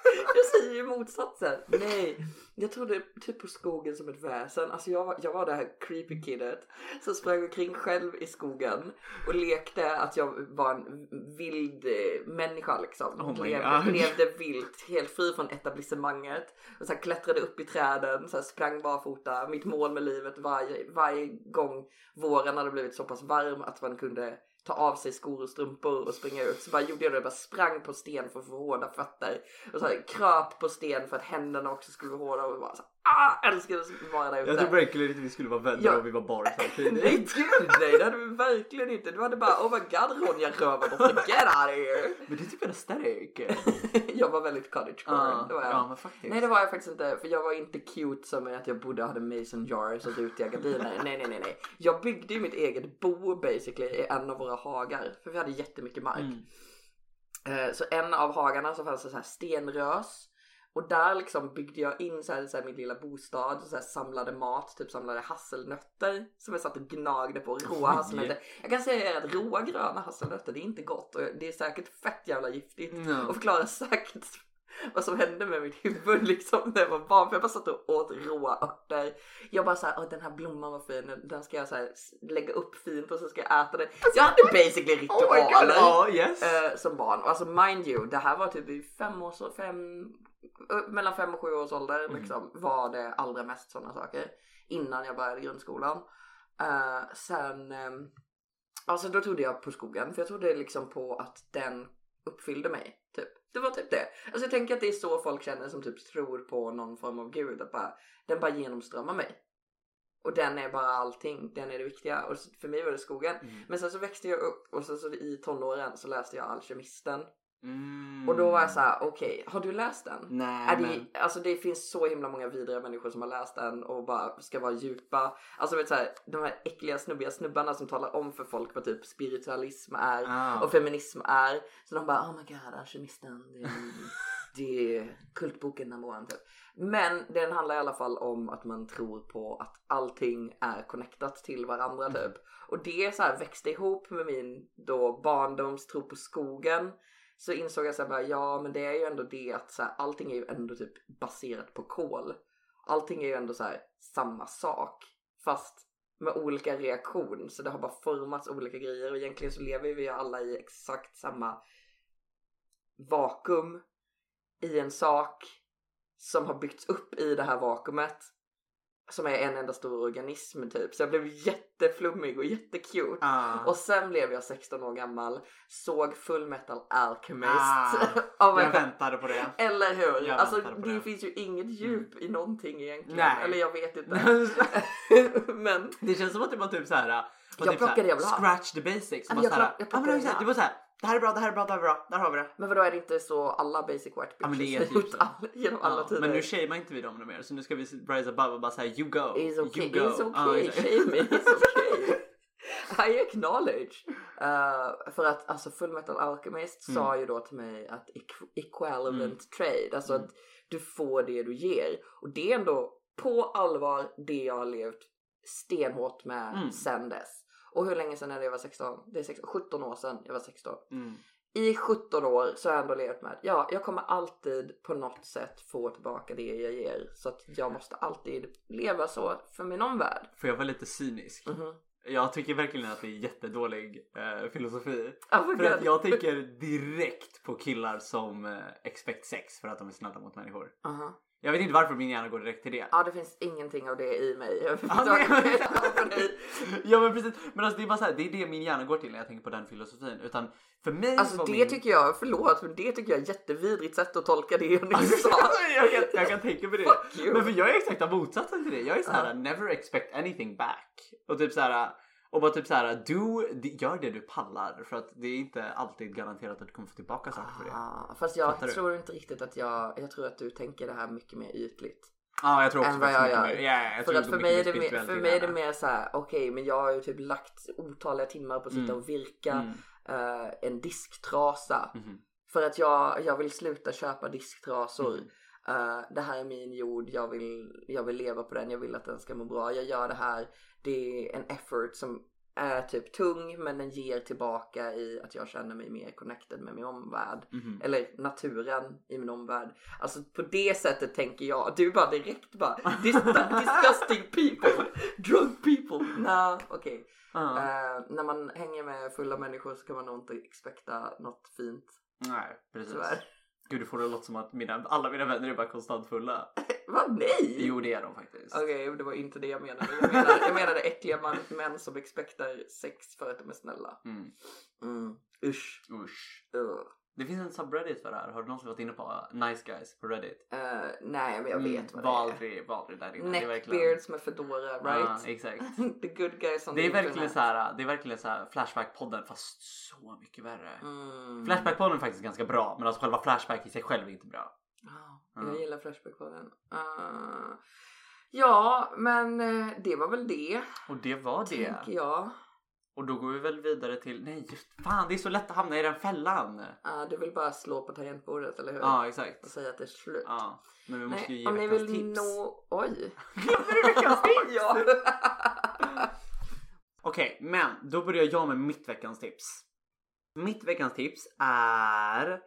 Jag säger ju motsatsen. Nej, jag trodde typ på skogen som ett väsen. Alltså jag var, jag var det här creepy kidet som sprang omkring själv i skogen och lekte att jag var en vild eh, människa liksom. Oh levde, levde vilt, helt fri från etablissemanget. Och så klättrade upp i träden, så sprang barfota. Mitt mål med livet varje, varje gång våren hade blivit så pass varm att man kunde ta av sig skor och strumpor och springa ut. Så bara gjorde jag det, bara sprang på sten för att få hårda fötter. Och så här, kröp på sten för att händerna också skulle vara hårda och bara så ah, älskade att vara där ute. Jag tror verkligen inte vi skulle vara vänner Ja. om vi var barn samtidigt. Nej gud nej det hade vi verkligen inte. Du hade bara oh my god Ronja rövardotter get out of here. Men det är typ en aesthetic. jag var väldigt cottage Ja, det var jag. ja men faktiskt. Nej det var jag faktiskt inte för jag var inte cute som att jag bodde och hade mason jars och rutiga gardiner. nej nej nej nej. Jag byggde ju mitt eget bo basically i en av våra hagar för vi hade jättemycket mark. Mm. Eh, Så en av hagarna så fanns det så här stenrös. Och där liksom byggde jag in så här, så här min lilla bostad och så här samlade mat, typ samlade hasselnötter som jag satt och gnagde på, råa hasselnötter. Jag kan säga att råa gröna hasselnötter det är inte gott och det är säkert fett jävla giftigt. Ja. Och förklarar säkert vad som hände med mitt huvud liksom när jag var barn. För jag bara satt och åt råa örter. Jag bara såhär, åh den här blomman var fin, den ska jag så här, lägga upp fint och så ska jag äta den. Jag hade basically Oh my god, ritualer ja yes. eh, som barn. Och Alltså mind you, det här var typ i fem års, fem, mellan fem och sju års ålder Mm. liksom var det allra mest sådana saker. Innan jag började grundskolan. Eh, sen, eh, alltså då trodde jag på skogen för jag trodde liksom på att den uppfyllde mig. Typ. Det var typ det. Alltså jag tänker att det är så folk känner som typ tror på någon form av gud. Att bara, den bara genomströmmar mig. Och den är bara allting, den är det viktiga. Och för mig var det skogen. Mm. Men sen så växte jag upp och sen så i tonåren så läste jag Alkemisten. Mm. Och då var jag så här: okej, har du läst den? Nej Är det, men. alltså det finns så himla många vidriga människor som har läst den och bara ska vara djupa. Alltså vet så här, de här äckliga snubbiga snubbarna som talar om för folk vad typ spiritualism är Ah. och feminism är. Så de bara oh my god, alkemisten. Det, det är kultboken number one typ. Men den handlar i alla fall om att man tror på att allting är connectat till varandra typ. Och det så här växte ihop med min då barndomstro på skogen. Så insåg jag så här bara, ja men det är ju ändå det att så här, allting är ju ändå typ baserat på kol. Allting är ju ändå så här samma sak. Fast med olika reaktion. Så det har bara formats olika grejer och egentligen så lever vi ju alla i exakt samma vakuum i en sak som har byggts upp i det här vakuumet som är en enda stor organism typ. Så jag blev jätteflummig och jättecute. Ah. Och sen blev jag 16 år gammal, såg Full Metal Alchemist. Ah, jag väntade på det. Eller hur? Jag Alltså det det. finns ju inget djup i någonting egentligen. Nej. Eller jag vet inte. Men det känns som att det var typ såhär. Jag typ plockade jag vill ha. Scratch the basics. Ja, Bara jag såhär, jag ja, men var plockade såhär, jag det var såhär. Det här är bra, det här är bra, det här är bra. Där har vi det. Men vadå är det inte så alla basic white bitches Ja, men det är typ gjort all, genom alla Ja, tider? men nu shamear inte vi dem något mer så nu ska vi rise above och bara säga you go. It's okay, you go. it's okay, shame me, it's okay. I acknowledge. Uh, för att alltså Full Metal Alchemist Mm. sa ju då till mig att equ- equivalent Mm. trade, alltså Mm. att du får det du ger. Och det är ändå på allvar det jag har levt stenhårt med Mm. sen dess. Och hur länge sedan är det jag var 16? Det är 16, 17 år sedan jag var 16. Mm. I 17 år så har jag ändå levt med ja, jag kommer alltid på något sätt få tillbaka det jag ger. Så att jag måste alltid leva så för min omvärld. Får jag vara lite cynisk? Mhm. Jag tycker verkligen att det är jättedålig eh, filosofi. Oh För att jag tänker direkt på killar som eh, expect sex för att de är snälla mot människor. Aha. Jag vet inte varför min hjärna går direkt till det. Ja, det finns ingenting av det i mig. Ja, men- precis. Men alltså det är bara så här, det är det min hjärna går till när jag tänker på den filosofin. Utan för mig Alltså det min... tycker jag, förlåt, men det tycker jag är jättevidrigt sätt att tolka det jag nyss sa. jag, kan, jag kan tänka mig det. Men för jag är exakta motsatsen till det. Jag är så här, never expect anything back. Och typ så här och bara typ så här, du gör det du pallar för att det är inte alltid garanterat att du kommer få tillbaka saker för det. Ah, fast jag Fattar du? tror inte riktigt att jag, jag tror att du tänker det här mycket mer ytligt. Ja, jag tror också vad jag gör. ja, jag För att för mig, är det mer, för mig är det mer så här: okej men jag har ju typ lagt otaliga timmar på att sitta Mm. och virka Mm. eh, en disktrasa. Mhm. För att jag, jag vill sluta köpa disktrasor. Eh, det här är min jord, jag vill, jag vill leva på den, jag vill att den ska må bra. Jag gör det här, det är en effort som är typ tung men den ger tillbaka i att jag känner mig mer connected med min omvärld. Mhm. Eller naturen i min omvärld. Alltså på det sättet tänker jag. Du bara direkt bara disgusting people, drunk people. Nej okej. Ja. Eh, när man hänger med fulla människor så kan man nog inte expecta något fint. Nej, precis. Tyvärr. Gud, du får det låta som att mina, alla mina vänner är bara konstant fulla. Vad nej? Jo, det är de faktiskt. Okej, det var inte det jag menade. Jag menade, jag menade äckliga man, män som expectar sex för att de är snälla. Mm. Mm. Usch. Usch. Ugh. Det finns en subreddit för det här. Har du någonsin varit inne på Nice Guys på Reddit? Eh, nej, men jag vet Mm, vad det är. aldrig, var aldrig där inne. Neckbeards med fedora, right? Ja, exakt. The good guys on Det är the verkligen internet. så här, det är verkligen så här Flashback-podden fast så mycket värre. Mm. Flashback-podden är faktiskt ganska bra men alltså själva Flashback i sig själv är inte bra. Ja. jag gillar Flashback på den. Uh, ja, men eh, det var väl det, Och det var det. tänker jag. Och då går vi väl vidare till, nej just fan det är så lätt att hamna i den fällan. Uh, du vill bara slå på tangentbordet, eller hur? Ja exakt. Och säga att det är slut. Ja. Men vi måste ju Nej, ge om ni vill tips. nå... Oj! Glömde du veckans tips? ja. Okej, men då börjar jag med mitt veckans tips. Mitt veckans tips är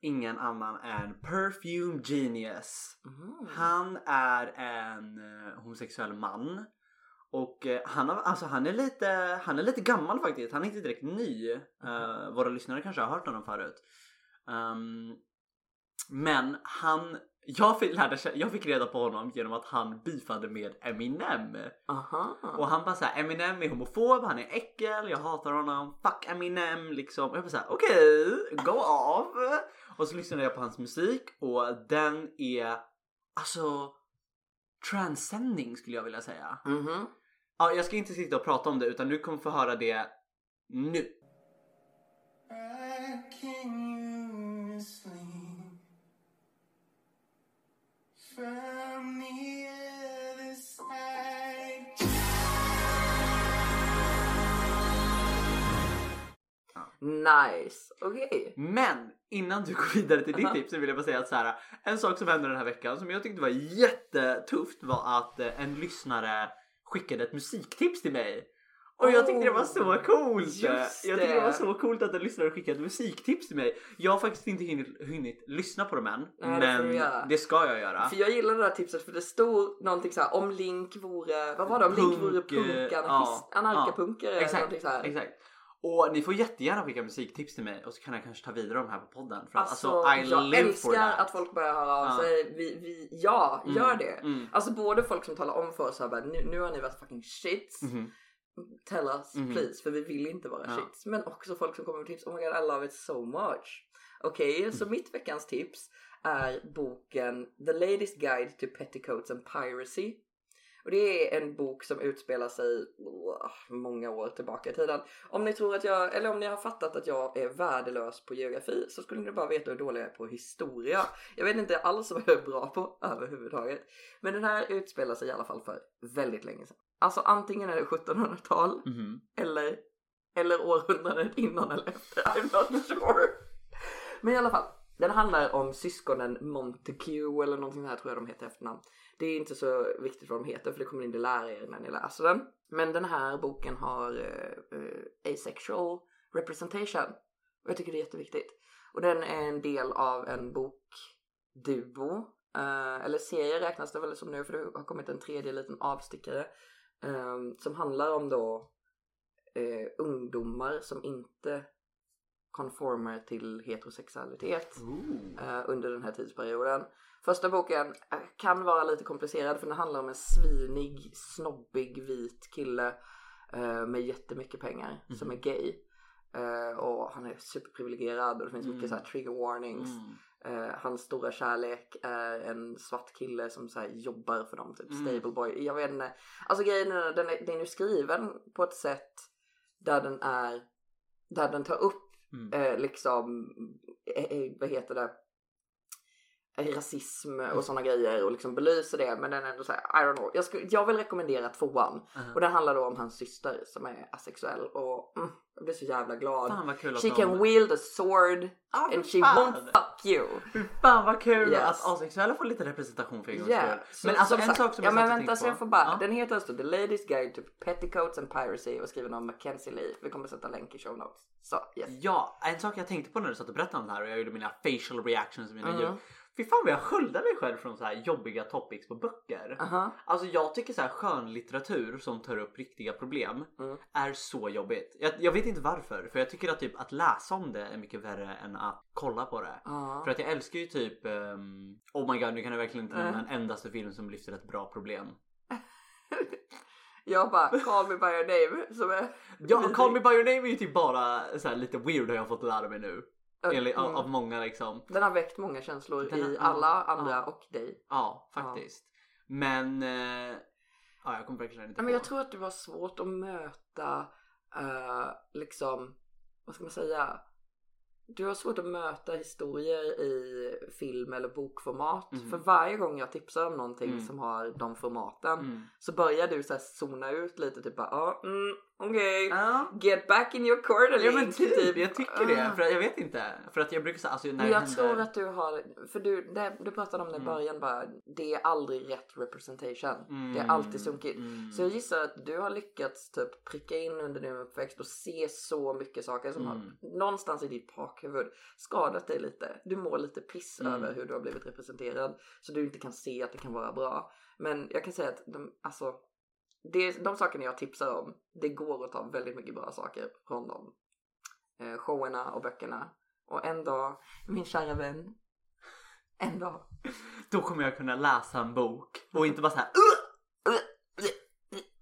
ingen annan än Perfume Genius. Mm. Han är en eh, homosexuell man. Och eh, han, har, alltså, han, är lite, han är lite gammal faktiskt. Han är inte direkt ny. Eh, våra lyssnare kanske har hört honom förut. Ehm, men han, jag fick, lärde, jag fick reda på honom genom att han beefade med Eminem. Aha. Och han bara såhär Eminem är homofob, han är äckel, jag hatar honom, fuck Eminem liksom. Och jag bara såhär okej, go off. Och så lyssnade jag på hans musik och den är alltså transcending skulle jag vilja säga. Mhm. Ja, jag ska inte sitta och prata om det utan du kommer få höra det nu. Nice. Okej. Men innan du går vidare till ditt tips så vill jag bara säga att så här, en sak som hände den här veckan som jag tyckte var jättetufft var att eh, en lyssnare skickade ett musiktips till mig. Och jag tyckte det var så Oh, coolt! Jag tyckte det var det. så coolt att en lyssnare skickade ett musiktips till mig. Jag har faktiskt inte hunnit, hunnit lyssna på dem än. Nej, det men göra. det ska jag göra. För jag gillar det här tipset för det stod någonting så här om Link vore, vad var det? Om Link vore Punk, punkanarkist, ja, anarkapunkare eller Exakt, någonting så här. exakt. Och ni får jättegärna skicka musiktips till mig och så kan jag kanske ta vidare dem här på podden. För att, Alltså, alltså, I jag live for älskar that. att folk börjar höra av Ja. sig. Vi, vi, ja, Mm, gör det. mm. Alltså både folk som talar om för oss bara, nu, nu har ni varit fucking shits. Mhm. Tell us Mhm. please, för vi vill inte vara Ja. shits. Men också folk som kommer med tips, oh my god I love it so much. Okej, Mm. så mitt veckans tips är boken The Ladies Guide to Petticoats and Piracy. Och det är en bok som utspelar sig oh, många år tillbaka i tiden. Om ni tror att jag, eller om ni har fattat att jag är värdelös på geografi så skulle ni bara veta hur dålig jag är på historia. Jag vet inte alls vad jag är bra på överhuvudtaget. Men den här utspelar sig i alla fall för väldigt länge sedan. Alltså antingen är det 1700-tal Mhm. eller, eller århundradet innan eller efter. I'm not sure. Men i alla fall, den handlar om syskonen Montague eller någonting här tror jag de heter efternamn. Det är inte så viktigt vad de heter för det kommer ni inte lära er när ni läser den. Men den här boken har eh, asexual representation. Och jag tycker det är jätteviktigt. Och den är en del av en bokduo. Eh, eller serie räknas det väl som nu för det har kommit en tredje liten avstickare. eh, som handlar om då eh, ungdomar som inte konformar till heterosexualitet eh, under den här tidsperioden. Första boken eh, kan vara lite komplicerad för den handlar om en svinig, snobbig, vit kille eh, med jättemycket pengar som är gay. Eh, och han är superprivilegierad och det finns mycket Mm. så här trigger warnings. Mm. Eh, hans stora kärlek är en svart kille som så jobbar för dem, typ Mm. stable boy. Jag vet inte. Alltså grejen är den är, den är skriven på ett sätt där den är, där den tar upp Mm. eh, liksom, eh, eh, vad heter det? Rasism och sådana grejer och liksom belyser det men den är ändå såhär, I don't know. Jag, skulle, jag vill rekommendera tvåan Uh-huh. och den handlar då om hans syster som är asexuell och mm, jag blir så jävla glad. Fan vad kul She can wield a sword Ah, and she fan. won't fuck you. Fan vad kul Yes. att asexuella får lite representation för en Yeah. skull. Så- Men alltså som en sagt- sak som ja, jag men vänta så jag får bara, Ja. den heter alltså The Ladies Guide to Petticoats and Piracy och skriven av Mackenzie Lee. Vi kommer sätta länk i show notes. Så yes. Ja, en sak jag tänkte på när du satt och berättade om det här och jag gjorde mina facial reactions och mina Mhm. ljud. Fy fan vad jag sköldar mig själv från så här jobbiga topics på böcker. Aha. Alltså jag tycker så här skönlitteratur som tar upp riktiga problem Mm. är så jobbigt. Jag, jag vet inte varför, för jag tycker att typ att läsa om det är mycket värre än att kolla på det. Ja. För att jag älskar ju typ ehm, Oh my god nu kan jag verkligen inte Nej. nämna en endaste film som lyfter ett bra problem. Jag bara Call me by your name som är Ja, Call Me By Your Name är ju typ bara så lite weird har jag fått lära mig nu. Mm. Eller, av, många liksom. Den har väckt många känslor har- i ja, alla andra ja. och dig. Ja, faktiskt. Men... Eh, ja, jag kommer verkligen inte Ja, men jag på. tror att det var svårt att möta eh, liksom, vad ska man säga? Du har svårt att möta historier i film eller bokformat. Mm. För varje gång jag tipsar om någonting Mm. som har de formaten Mm. så börjar du så här zona ut lite typ bara ja mm, okej Ja. get back in your corner Ja men Link", typ, jag tycker det. Ah. För jag vet inte. För att jag brukar säga, alltså när jag händer... tror att du har, för du, det, du pratade om det i Mm. början bara, det är aldrig rätt representation. Det är Mm, alltid sunkigt. mm. Så jag gissar att du har lyckats typ pricka in under din uppväxt och se så mycket saker som har Mm. någonstans i ditt bakhuvud skadat dig lite. Du mår lite piss Mm. över hur du har blivit representerad så du inte kan se att det kan vara bra. Men jag kan säga att de, alltså, det, de sakerna jag tipsar om, det går att ta väldigt mycket bra saker från de eh, showerna och böckerna. Och en dag, min kära vän, en dag Då kommer jag kunna läsa en bok och inte bara så här.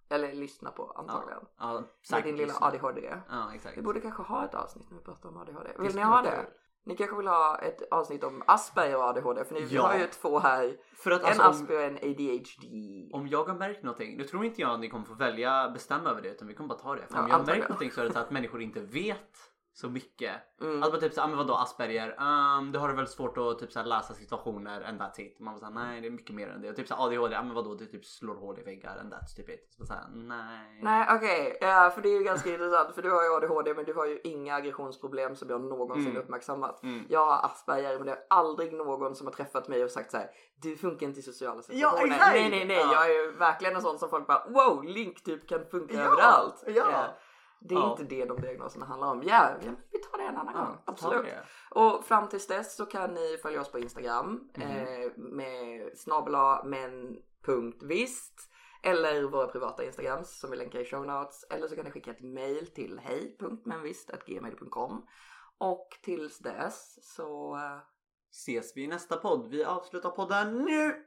eller lyssna på antagligen. Ja, Med säkert din lilla lyssna. ADHD. Ja, exakt. Vi borde kanske ha ett avsnitt när vi pratar om ADHD. Vill ni ha det? Ni kanske vill ha ett avsnitt om Asperger och ADHD för ni Ja. har ju två här. För att En alltså, Asperger och en ADHD. om jag har märkt någonting, nu tror inte jag att ni kommer få välja bestämma över det utan vi kommer bara ta det. För Ja, om jag har märkt någonting så är det så att människor inte vet så mycket. Mm. Alltså typ såhär, men vadå Asperger? Um, du har det väl svårt att typ såhär läsa situationer and that's it. Man var såhär, nej det är mycket mer än det. Och typ såhär ADHD, ja men vadå du typ slår hål i väggar and that's typ it. Så såhär, nej. Nej okej, ja, för det är ju ganska intressant för du har ju ADHD men du har ju inga aggressionsproblem som jag någonsin Mm. uppmärksammat. Mm. Jag har Asperger men det är aldrig någon som har träffat mig och sagt så här: du funkar inte i sociala situationer. exakt! nej nej nej, Ja. jag är ju verkligen en sån som folk bara wow, Link typ kan funka Ja, överallt. ja. Det är Ja. inte det de diagnoserna handlar om. Ja, men vi tar det en annan gång. Ja, ta Absolut. Och fram tills dess så kan ni följa oss på Instagram Mhm. eh, med snabela men.vist eller våra privata Instagrams som vi länkar i show notes. Eller så kan ni skicka ett mail till hej.menvist.gmail.com Och tills dess så... eh, Ses vi i nästa podd. Vi avslutar podden nu!